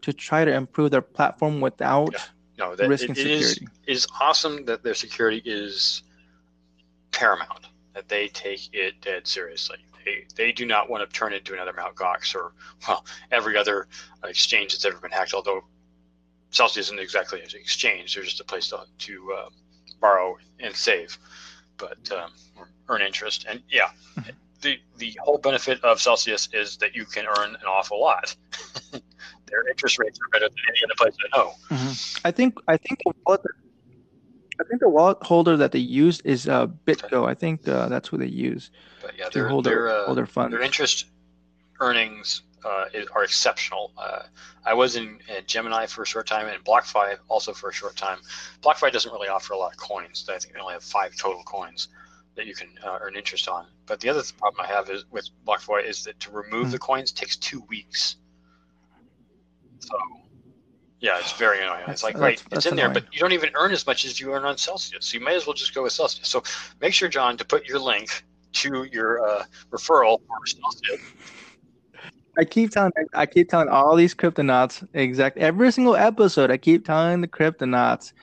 to try to improve their platform without
Yeah. No, that
risking
it, it is
security.
it is awesome that their security is paramount. That they take it dead seriously. They they do not want to turn into another Mt. Gox or well every other exchange that's ever been hacked. Although Celsius isn't exactly an exchange; they're just a place to to uh, borrow and save, but um, earn interest. And yeah,
Mm-hmm.
the the whole benefit of Celsius is that you can earn an awful lot. Their interest rates are better than any other place I know.
Mhm. I think I think the wallet I think the wallet holder that they use is uh, BitGo. I think uh, that's who they use
But yeah,
to
they're,
hold their
uh,
hold their funds.
their interest earnings uh, are exceptional. Uh, I was in, in, Gemini for a short time and BlockFi also for a short time. BlockFi doesn't really offer a lot of coins. I think they only have five total coins that you can uh, earn interest on. But the other problem I have is with BlockFi is that to remove mm-hmm. the coins takes two weeks. So yeah, it's very annoying. It's like, right, it's in annoying. there, but you don't even earn as much as you earn on Celsius. So you may as well just go with Celsius. So make sure, John, to put your link to your uh, referral for Celsius.
I keep telling I keep telling all these cryptonauts exact every single episode. I keep telling the cryptonauts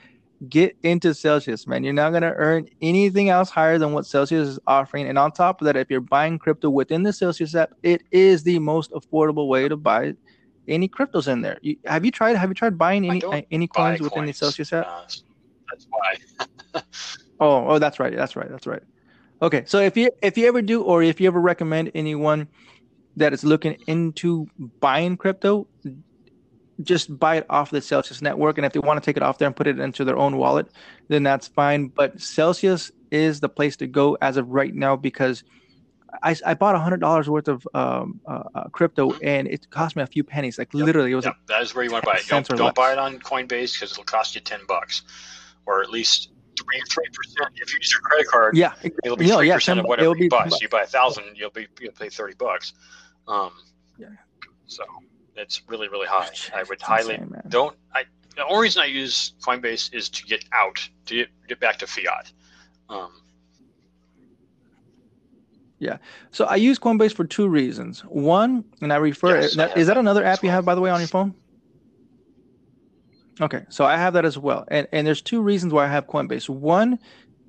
get into Celsius, man. You're not gonna earn anything else higher than what Celsius is offering. And on top of that, if you're buying crypto within the Celsius app, it is the most affordable way to buy any cryptos in there. You, have you tried? Have you tried buying any uh, any coins within coins. the Celsius app? Uh,
that's why.
oh, oh, that's right. That's right. That's right. Okay, so if you if you ever do, or if you ever recommend anyone that is looking into buying crypto, just buy it off the Celsius network. And if they want to take it off there and put it into their own wallet, then that's fine. But Celsius is the place to go as of right now because I, I bought a hundred dollars worth of um, uh, uh, crypto and it cost me a few pennies. Like yep. literally, it was.
Yep. That is where you want to buy it. Don't, don't buy it on Coinbase because it'll cost you ten bucks, or at least three three percent if you use your credit card.
Yeah,
it'll be three percent of whatever you buy. So you buy a thousand, you'll be you'll pay thirty bucks. Um, yeah. So it's really really high. I would highly insane, don't. I the only reason I use Coinbase is to get out to get, get back to fiat. Um,
yeah. So I use Coinbase for two reasons. One, and I refer yes, I is that another app you have by the way on your phone? Okay, so I have that as well. And and there's two reasons why I have Coinbase. One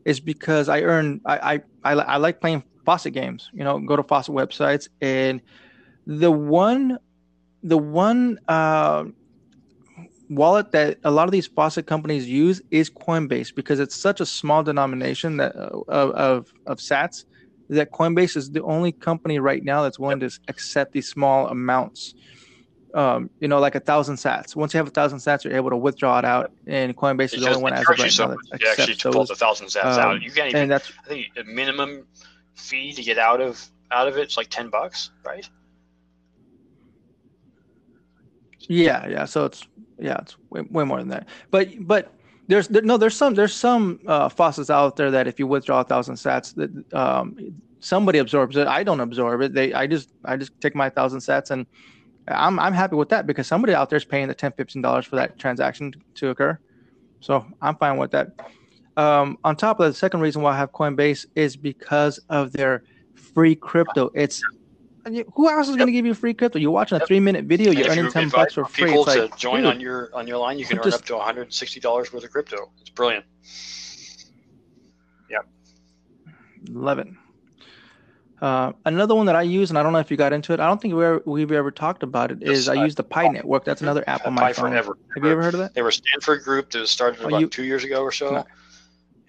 is because I earn I I I, I like playing faucet games, you know, go to faucet websites and the one the one uh, wallet that a lot of these faucet companies use is Coinbase because it's such a small denomination that uh, of, of, of sats that Coinbase is the only company right now that's willing to accept these small amounts. Um, you know, like a thousand sats. Once you have a thousand sats, you're able to withdraw it out, and Coinbase is the only one as of right
now that accepts actually to pull the thousand sats um, out. You can't even. And that's, I think a minimum fee to get out of out of it is like ten bucks, right?
Yeah, yeah. So it's yeah, it's way, way more than that. But but there's there, no there's some there's some uh, faucets out there that if you withdraw a thousand sats that um, somebody absorbs it. I don't absorb it. They I just I just take my thousand sats and I'm I'm happy with that because somebody out there is paying the 10 15 dollars for that transaction to occur. So I'm fine with that. Um, on top of that, the second reason why I have Coinbase is because of their free crypto. It's who else is going to give you free crypto? You're watching a three minute video, you're earning ten bucks for free.
People to join dude, on your on your line, you can earn just, up to 160 dollars worth of crypto. It's brilliant. Yep.
Love it. Uh, another one that I use, and I don't know if you got into it. I don't think we ever, we've ever talked about it. Is yes, I, use the Pi Network. That's another app on my Pi phone. Forever. Have you ever heard of that?
They were a Stanford group that was started oh, about you, two years ago or so, no.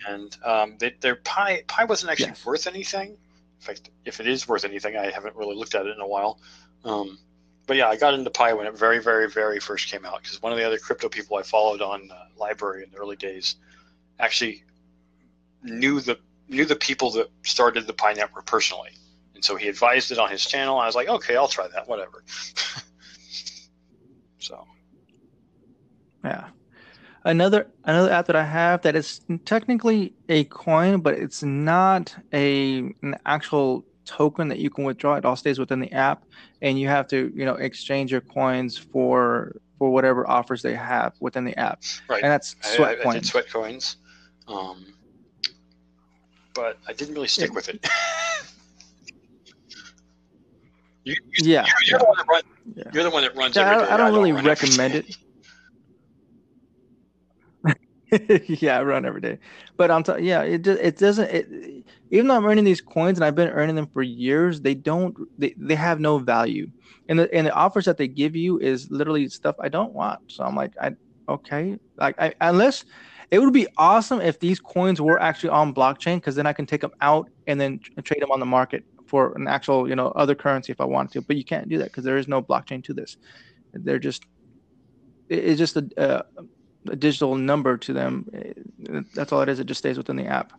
and um, they, their Pi Pi wasn't actually yes. worth anything in fact, if it is worth anything, I haven't really looked at it in a while. Um, but yeah, I got into Pi when it very, very, very first came out because one of the other crypto people I followed on uh, LBRY in the early days actually knew the knew the people that started the Pi network personally, and so he advised it on his channel. I was like, okay, I'll try that, whatever. so,
yeah, another another app that I have that is technically a coin, but it's not a an actual token that you can withdraw. It all stays within the app, and you have to you know exchange your coins for for whatever offers they have within the app.
Right,
and that's sweat
I, I,
coins.
I did sweat coins, um, but I didn't really stick with it. you, you,
yeah,
you're, you're, yeah. The one that run, yeah. you're the one that runs. Yeah,
I, I, don't really recommend it. yeah, I run every day. But on top, yeah, it it doesn't. It, even though I'm earning these coins and I've been earning them for years, they don't. They, they have no value. And the and the offers that they give you is literally stuff I don't want. So I'm like, I okay, like I, unless it would be awesome if these coins were actually on blockchain because then I can take them out and then trade them on the market for an actual you know other currency if I want to. But you can't do that because there is no blockchain to this. They're just it's just a, uh, a digital number to them. That's all it is. It just stays within the app.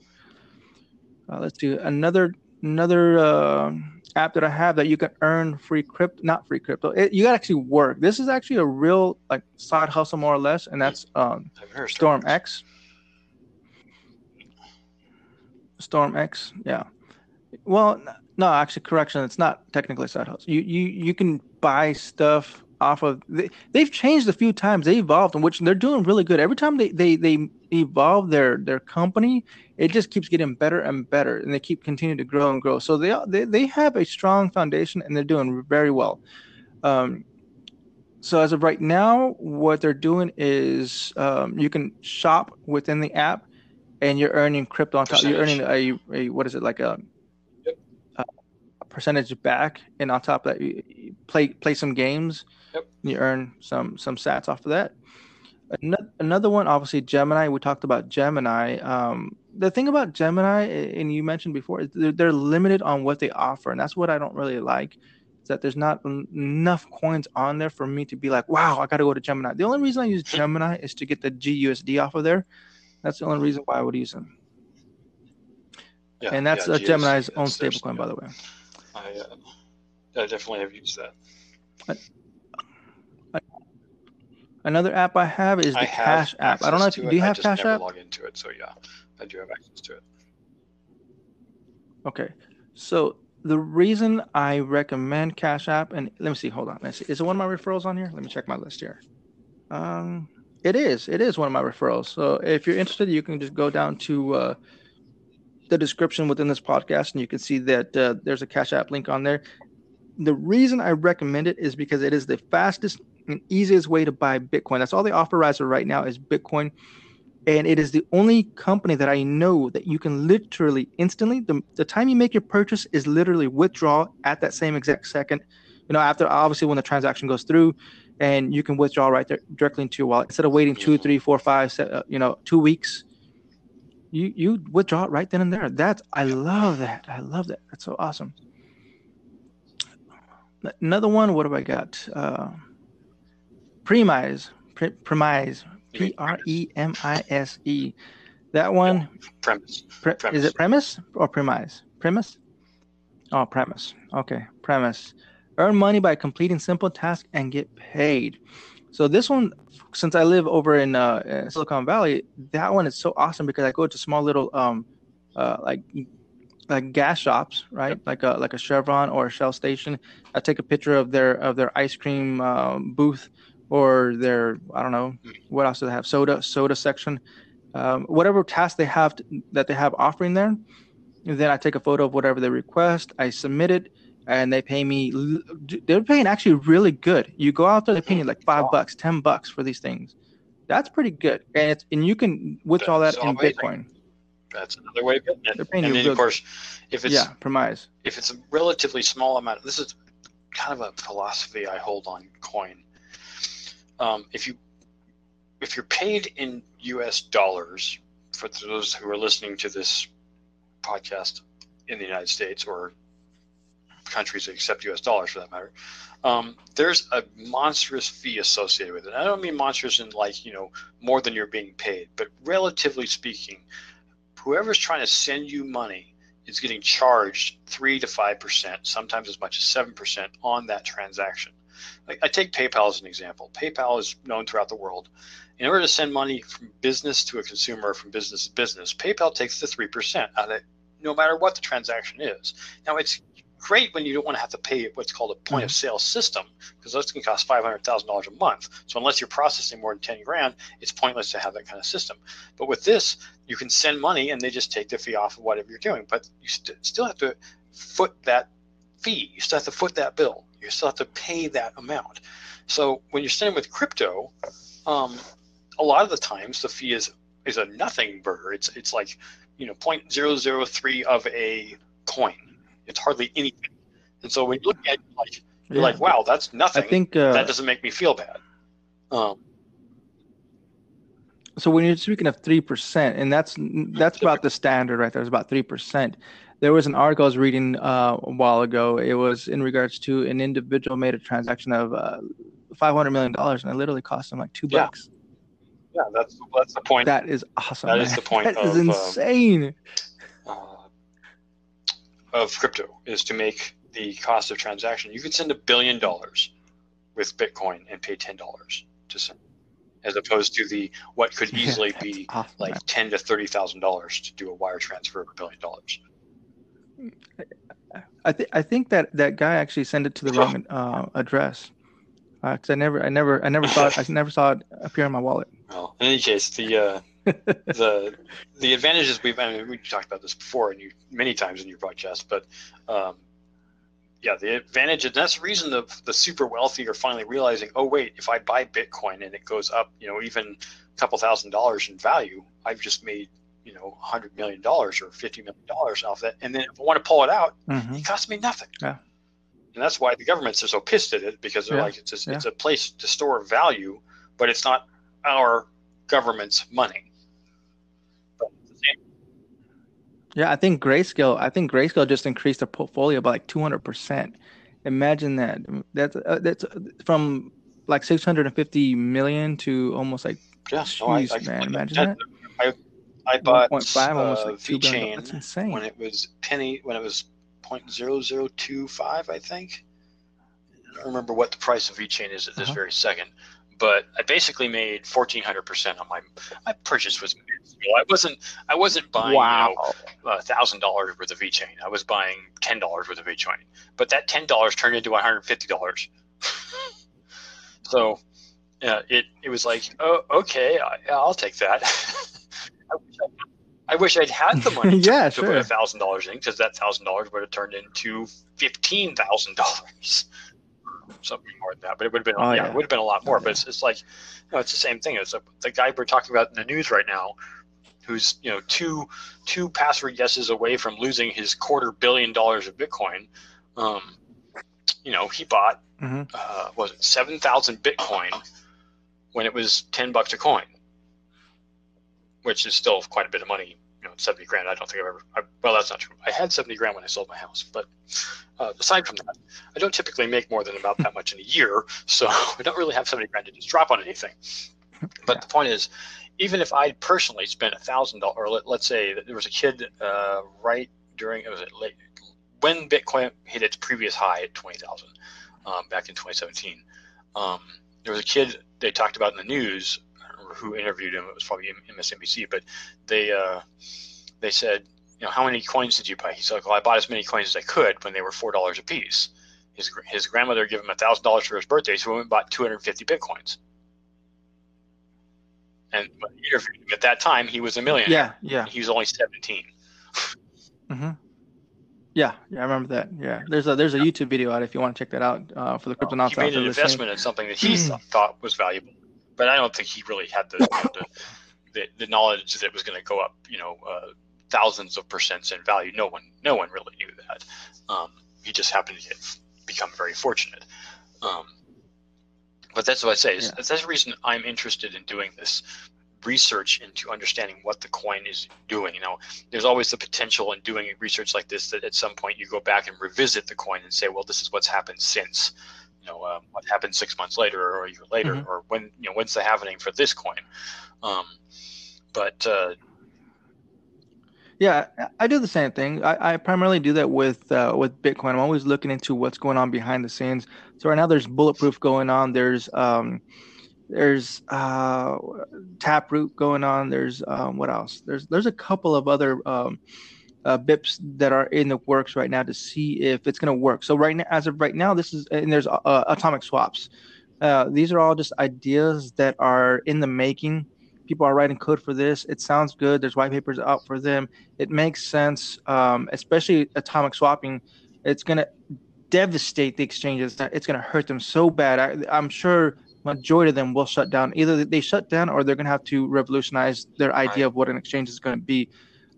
Uh, let's do another another uh, app that I have that you can earn free crypto, not free crypto. It, you got to actually work. This is actually a real like side hustle more or less, and that's um, Storm X. Storm X, yeah. Well, no, actually, correction. It's not technically side hustle. You you you can buy stuff off of. They, they've changed a few times. They evolved, in which they're doing really good. Every time they they they evolve their their company, it just keeps getting better and better, and they keep continuing to grow and grow. So they they they have a strong foundation, and they're doing very well. Um, so as of right now, what they're doing is um, you can shop within the app, and you're earning crypto on top. You're earning a, a what is it like a, a, percentage back, and on top of that, play play some games. Yep. You earn some some sats off of that. Another one, obviously Gemini. We talked about Gemini. Um, the thing about Gemini, and you mentioned before, is they're, they're, limited on what they offer, and that's what I don't really like. Is that there's not enough coins on there for me to be like, wow, I got to go to Gemini. The only reason I use Gemini is to get the GUSD off of there. That's the only reason why I would use them. Yeah, and that's yeah, uh, Gemini's own stablecoin, by the way.
I, uh, I definitely have used that. I,
Another app I have is the Cash app. I don't know if you do you have Cash app?
Log into it, so yeah, I do have access to it.
Okay, so the reason I recommend Cash App, and let me see, hold on, let's see, is it one of my referrals on here? Let me check my list here. Um, it is, it is one of my referrals. So if you're interested, you can just go down to uh, the description within this podcast, and you can see that uh, there's a Cash App link on there. The reason I recommend it is because it is the fastest and easiest way to buy Bitcoin. That's all they offer right now is Bitcoin. And it is the only company that I know that you can literally instantly, the, the time you make your purchase is literally withdraw at that same exact second. You know, after obviously when the transaction goes through, and you can withdraw right there directly into your wallet instead of waiting two, three, four, five, uh, you know, two weeks. You you withdraw it right then and there. That's I love that. I love that. That's so awesome. Another one. What have I got? Uh, Premise, Pre- Premise, P R E M I S E. That one.
Premise.
Pre- premise. Is it premise or premise? Premise. Oh, premise. Okay, premise. Earn money by completing simple tasks and get paid. So this one, since I live over in uh, Silicon Valley, that one is so awesome because I go to small little um, uh, like like gas shops, right? Yep. Like a like a Chevron or a Shell station. I take a picture of their of their ice cream uh, booth or their I don't know what else do they have soda soda section, um, whatever task they have to, that they have offering there. then I take a photo of whatever they request. I submit it, and they pay me. They're paying actually really good. You go out there, they pay you like five bucks, ten bucks for these things. That's pretty good, and it's and you can withdraw that in Bitcoin.
That's another way of getting it. They're paying and you then, of course, if it's
yeah, premise.
If it's a relatively small amount, this is kind of a philosophy I hold on coin um, if you if you're paid in U.S. dollars, for those who are listening to this podcast in the United States or countries that accept U.S. dollars for that matter, um, there's a monstrous fee associated with it. I don't mean monstrous in like you know more than you're being paid, but relatively speaking, whoever's trying to send you money is getting charged three to five percent, sometimes as much as seven percent on that transaction. I take PayPal as an example. PayPal is known throughout the world. In order to send money from business to a consumer, from business to business, PayPal takes the 3% out of it, no matter what the transaction is. Now, it's great when you don't want to have to pay what's called a point of mm-hmm. sale system because those can cost $500,000 a month. So unless you're processing more than 10 grand, it's pointless to have that kind of system. But with this, you can send money and they just take the fee off of whatever you're doing. But you st- still have to foot that fee. You still have to foot that bill you still have to pay that amount. So when you're sitting with crypto, um, a lot of the times the fee is is a nothing burger. It's it's like you know 0.003 of a coin. It's hardly anything. And so when you look at it, like you're yeah. like, wow, that's nothing.
I think uh,
that doesn't make me feel bad. Um,
so when you're speaking of three percent, and that's that's about the standard right there. It's about three percent there was an article I was reading uh, a while ago. It was in regards to an individual made a transaction of uh, five hundred million dollars, and it literally cost him like two
yeah.
bucks.
Yeah, that's that's the point.
That is awesome.
That
man.
is the point.
That
of,
is insane.
Uh, of crypto is to make the cost of transaction, you could send a billion dollars with Bitcoin and pay ten dollars to send, as opposed to the what could easily be
awesome,
like
man.
ten to thirty thousand dollars to do a wire transfer of a billion dollars.
I think I think that that guy actually sent it to the wrong uh, address. Because I never, I never, I never saw it. I never saw it appear in my wallet.
Well, in any case, the uh, the the advantages we've I mean we talked about this before and you many times in your broadcast, but um, yeah, the advantage and that's the reason the the super wealthy are finally realizing, oh wait, if I buy Bitcoin and it goes up, you know, even a couple thousand dollars in value, I've just made you know hundred million dollars or fifty million dollars off that, and then if I want to pull it out,
Mhm.
it costs me nothing.
Yeah.
And that's why the governments are so pissed at it because they're
Yeah,
like it's a,
yeah.
it's a place to store value, but it's not our government's money. But it's the same-
Yeah, I think Grayscale. I think Grayscale just increased their portfolio by like two hundred percent. Imagine that. That's uh, that's uh, from like six hundred and fifty million to almost like
Yeah, no, I, I
man,
like
imagine
that. I I bought
1.5, almost
uh,
like two billion.
VeChain
That's insane.
when it was penny when it was point zero zero two five, I think. I don't remember what the price of VeChain is at this
Uh-huh.
very second, but I basically made fourteen hundred percent on my my purchase was. I wasn't I wasn't buying
Wow.
you know thousand dollars worth of VeChain. I was buying ten dollars worth of VeChain, but that ten dollars turned into one hundred fifty dollars. so, yeah, it it was like, oh, okay, I, I'll take that. I wish I, I wish I'd had the money to,
Yeah,
to put a thousand dollars in, because that thousand dollars would have turned into fifteen thousand dollars, something more than that. But it would have been,
Oh,
yeah,
yeah.
it would have been a lot more. But it's, it's like, you know, it's the same thing. It's a, the guy we're talking about in the news right now, who's you know two two password guesses away from losing his quarter billion dollars of Bitcoin. Um, you know, he bought
hmm
uh, was it seven thousand Bitcoin when it was ten bucks a coin, which is still quite a bit of money. You know, seventy grand. I don't think I've ever. I, well, that's not true. I had seventy grand when I sold my house, but uh, aside from that, I don't typically make more than about that much in a year, so I don't really have seventy grand to just drop on anything. But
Yeah.
the point is, even if I personally spent a thousand dollars, or let, let's say that there was a kid uh, right during it was it late when Bitcoin hit its previous high at twenty thousand um, back in 2017. Um, there was a kid they talked about in the news remember who interviewed him. It was probably MSNBC, but they uh, they said, you know, how many coins did you buy? He's like, well, I bought as many coins as I could when they were four dollars a piece. His his grandmother gave him a thousand dollars for his birthday, so he went and bought 250 bitcoins. And when he interviewed him at that time, he was a millionaire.
Yeah, yeah.
He was only 17.
hmm Yeah, yeah, I remember that. Yeah, there's a there's a YouTube video out if you want to check that out uh, for the crypto
he made an investment in something that he thought was valuable, but I don't think he really had the the, the, the knowledge that it was going to go up, you know, uh, thousands of percents in value. No one, no one really knew that. Um, he just happened to get become very fortunate. Um, but that's what I say. Is,
Yeah.
That's the reason I'm interested in doing this research into understanding what the coin is doing. You know, there's always the potential in doing research like this that at some point you go back and revisit the coin and say, well, this is what's happened since. You know, um, what happened six months later or a year later,
Mhm.
or when you know when's the happening for this coin. Um, but uh,
Yeah, I- I do the same thing. I, I primarily do that with uh, with Bitcoin. I'm always looking into what's going on behind the scenes. So right now there's bulletproof going on. There's um, there's uh, Taproot going on. There's um, what else? There's there's a couple of other um, uh, BIPs that are in the works right now to see if it's going to work. So right now, as of right now, this is and there's uh, atomic swaps. Uh, these are all just ideas that are in the making. People are writing code for this. It sounds good. There's white papers out for them. It makes sense, um, especially atomic swapping. It's going to devastate the exchanges. It's going to hurt them so bad. I, I'm sure majority of them will shut down. Either they shut down or they're going to have to revolutionize their idea of what an exchange is going to be.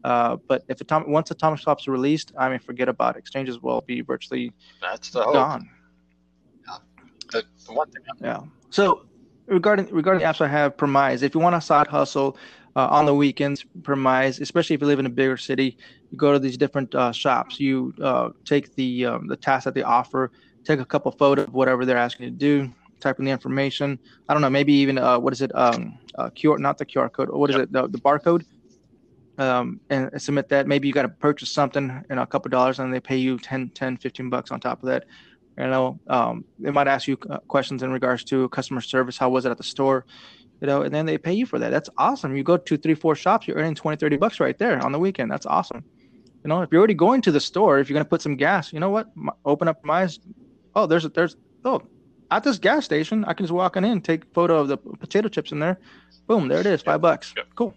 Uh, but if atomic once atomic swaps are released, I mean, forget about it. exchanges will be virtually
that's the hope.
gone.
The, the one thing.
Yeah. So regarding regarding the apps I have, Premise. If you want a side hustle uh, on the weekends, Premise, especially if you live in a bigger city, you go to these different uh, shops. You uh, take the um, the task that they offer, take a couple photos of whatever they're asking you to do, type in the information. I don't know, maybe even uh, what is it? Um, uh, QR, not the QR code. What is
Yep.
it? The, the barcode. Um, and submit that. Maybe you got to purchase something and a couple dollars, and they pay you 10, 10, 15 bucks on top of that. You know, um, they might ask you uh, questions in regards to customer service. How was it at the store? You know, and then they pay you for that. That's awesome. You go to three, four shops, you're earning 20, 30 bucks right there on the weekend. That's awesome. You know, if you're already going to the store, if you're going to put some gas, you know what? Open up my, oh, there's, a, there's, oh, at this gas station, I can just walk on in, take a photo of the potato chips in there. Boom, there it is, five bucks. Cool.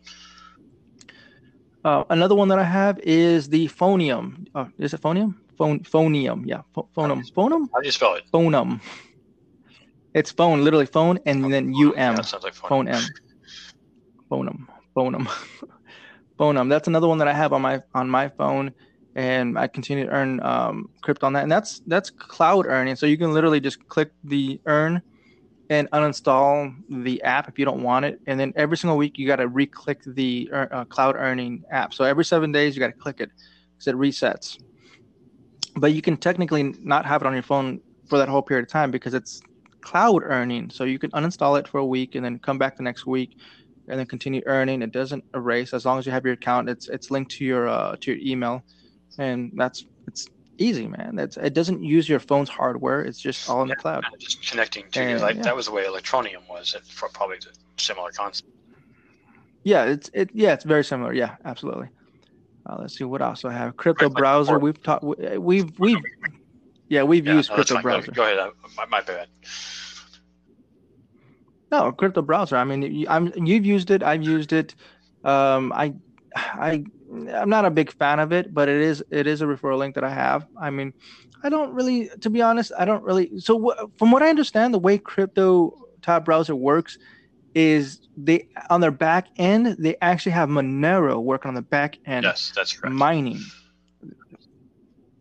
Uh, another one that I have is the Phonium. Uh, is it Phonium? Phone, phonium. Yeah. phonum. Phonum?
How do you spell it?
Phonum. It's phone, literally phone, and then U M.
Sounds like phone.
phone M. Phonum. Phonum. Phonum. That's another one that I have on my on my phone, and I continue to earn um, crypto on that. And that's that's cloud earning. So you can literally just click the earn and uninstall the app if you don't want it. And then every single week you got to re-click the uh, cloud earning app. So every seven days you got to click it because it resets. But you can technically not have it on your phone for that whole period of time because it's cloud earning. So you can uninstall it for a week and then come back the next week and then continue earning. It doesn't erase as long as you have your account. It's it's linked to your uh, to your email, and that's it's easy, man. That's it doesn't use your phone's hardware. It's just all in
yeah,
the cloud.
Just connecting to and, like yeah. that was the way Electroneum was. It's probably a similar concept.
Yeah, it's it. Yeah, it's very similar. Yeah, absolutely. Uh, let's see what else I have. Crypto right, browser. We've talked. We've we've. Yeah, we've yeah, used no, crypto browser.
Go, ahead. My, my bad.
No, crypto browser. I mean, I'm you've used it. I've used it. Um, I I I'm not a big fan of it, but it is it is a referral link that I have. I mean, I don't really, to be honest, I don't really. So w- from what I understand, the way crypto tab browser works is they on their back end they actually have Monero working on the back end.
Yes, that's correct.
Mining.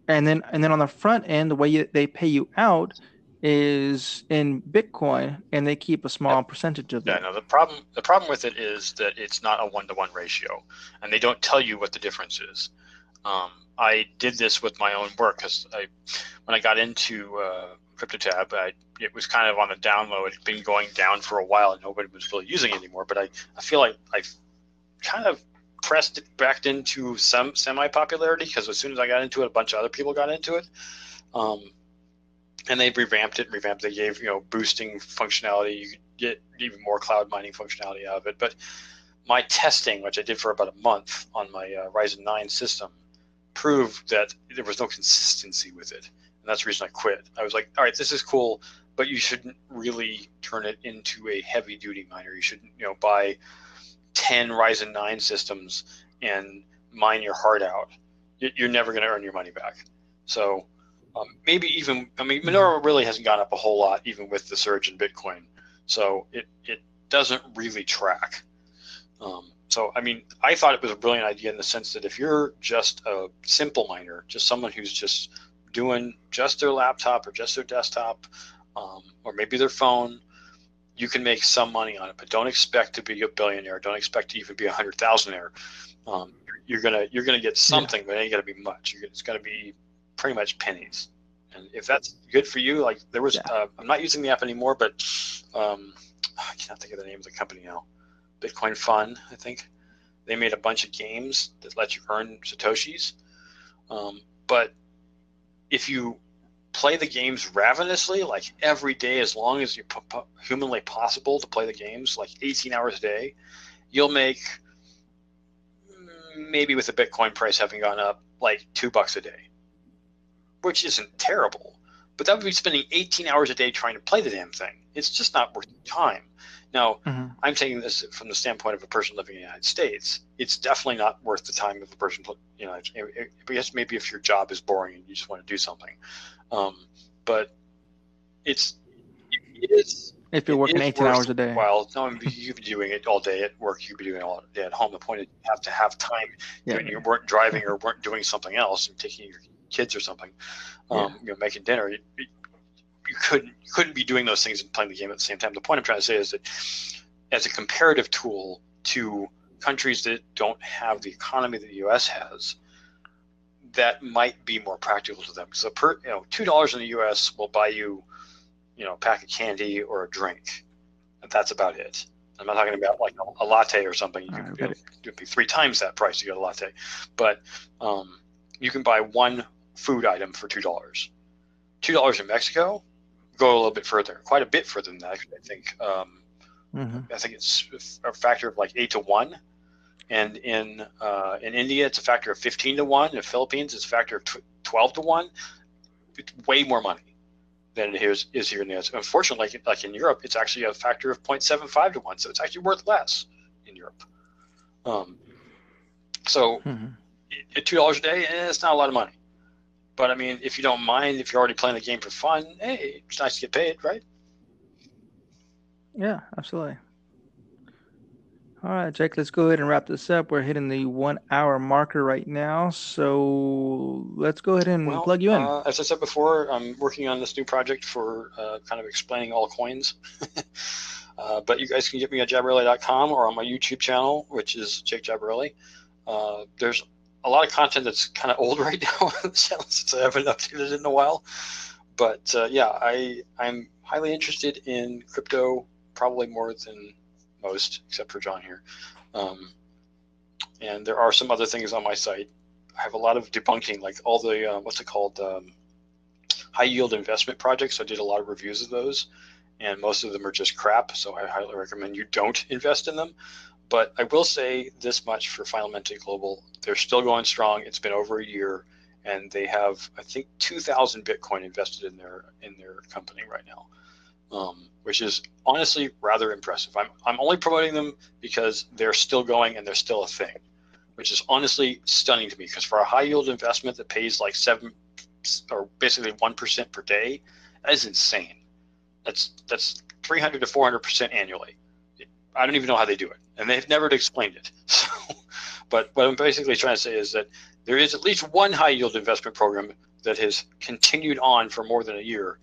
And then and then on the front end, the way you, they pay you out is in Bitcoin, and they keep a small percentage of
that. Yeah, no. The problem the problem with it is that it's not a one to one ratio, and they don't tell you what the difference is. Um, I did this with my own work because I, when I got into uh, CryptoTab, I, it was kind of on the down low. It had been going down for a while, and nobody was really using it anymore. But I, I feel like I've kind of pressed it back into some semi popularity because as soon as I got into it, a bunch of other people got into it. Um, and they've revamped it, revamped. They gave you know boosting functionality. You could get even more cloud mining functionality out of it. But my testing, which I did for about a month on my uh, Ryzen 9 system, proved that there was no consistency with it, and that's the reason I quit. I was like, all right, this is cool, but you shouldn't really turn it into a heavy duty miner. You shouldn't you know buy 10 Ryzen 9 systems and mine your heart out. You're never going to earn your money back. So um, maybe even, I mean, Monero really hasn't gone up a whole lot, even with the surge in Bitcoin. So it, it doesn't really track. Um, so, I mean, I thought it was a brilliant idea in the sense that if you're just a simple miner, just someone who's just doing just their laptop or just their desktop, um, or maybe their phone, you can make some money on it. But don't expect to be a billionaire. Don't expect to even be a hundred thousandaire. Um, you're gonna you're gonna get something, yeah. but it ain't gonna be much. It's gonna be pretty much pennies. And if that's good for you, like there was, yeah. uh, I'm not using the app anymore, but um, I cannot think of the name of the company now. Bitcoin Fun, I think. They made a bunch of games that let you earn satoshis. Um, but if you play the games ravenously, like every day, as long as you p- humanly possible to play the games, like 18 hours a day, you'll make maybe with the Bitcoin price having gone up, like two bucks a day which isn't terrible. But that would be spending 18 hours a day trying to play the damn thing. It's just not worth the time. Now, mm-hmm. I'm taking this from the standpoint of a person living in the United States. It's definitely not worth the time of a person, you know, guess maybe if your job is boring and you just want to do something. Um, but it's, it is.
If you're working 18 hours a day.
Well, no, you could be doing it all day at work. You could be doing it all day at home. The point is you have to have time yeah. when you weren't driving or weren't doing something else and taking your kids or something, um, yeah. you know, making dinner. You, you couldn't you couldn't be doing those things and playing the game at the same time. The point I'm trying to say is that as a comparative tool to countries that don't have the economy that the U.S. has, that might be more practical to them. So per you know two dollars in the U.S. will buy you, you know, a pack of candy or a drink, and that's about it. I'm not talking about like a, a latte or something. You could
right,
you know, it'd be three times that price to get a latte, but um, you can buy one food item for two dollars. Two dollars in Mexico, go a little bit further, quite a bit further than that. I think um,
hmm
I think it's a factor of like eight to one, and in uh, in India it's a factor of fifteen to one. In the Philippines it's a factor of tw- twelve to one. It's way more money than it is, is here in the U.S. Unfortunately, like, like in Europe, it's actually a factor of 0.75 to one, so it's actually worth less in Europe. Um, so
hmm
at two dollars a day, eh, it's not a lot of money. But I mean, if you don't mind, if you're already playing the game for fun, hey, it's nice to get paid, right?
Yeah, absolutely. All right, Jake, let's go ahead and wrap this up. We're hitting the one hour marker right now. So let's go ahead and plug you in.
Uh, as I said before, I'm working on this new project for uh, kind of explaining all coins. uh, but you guys can get me at jabberelli.com or on my YouTube channel, which is Jake Jabberelli. Uh, there's a lot of content that's kind of old right now since I haven't updated it in a while. But uh, yeah, I I'm highly interested in crypto, probably more than most, except for John here. Um, and there are some other things on my site. I have a lot of debunking, like all the uh, what's it called, um, high yield investment projects. I did a lot of reviews of those, and most of them are just crap. So I highly recommend you don't invest in them. But I will say this much for Final Global: they're still going strong. It's been over a year, and they have I think 2,000 Bitcoin invested in their in their company right now, um, which is honestly rather impressive. I'm I'm only promoting them because they're still going and they're still a thing which is honestly stunning to me because for a high yield investment that pays like seven or basically one percent per day, that is insane. That's that's three hundred to four hundred percent annually. I don't even know how they do it, and they've never explained it. So, but what I'm basically trying to say is that there is at least one high yield investment program that has continued on for more than a year,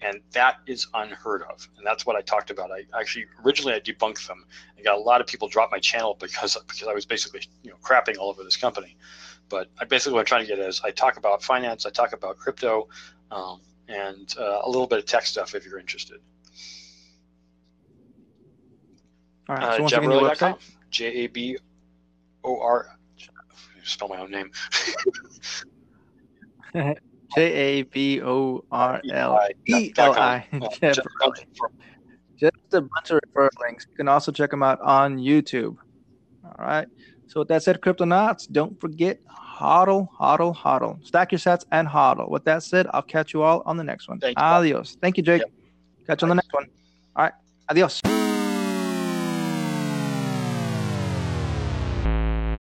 and that is unheard of. And that's what I talked about. I actually originally I debunked them I got a lot of people drop my channel because because I was basically you know crapping all over this company. But I basically what I'm trying to get is I talk about finance, I talk about crypto, um, and uh, a little bit of tech stuff if you're interested.
All right.
Uh,
So once again, your
Jabberelli.com.
website.
J A B O R. Spell my own name.
J A B O R L E L I.
Uh,
Just a bunch of referral links. You can also check them out on YouTube. All right. So with that said, Cryptonauts, don't forget hodl, hodl, hodl. Stack your sats and hodl. With that said, I'll catch you all on the next one.
Thank you.
Adios. Thank you, Jake.
Yep.
Catch you on the next one. All right. Adios.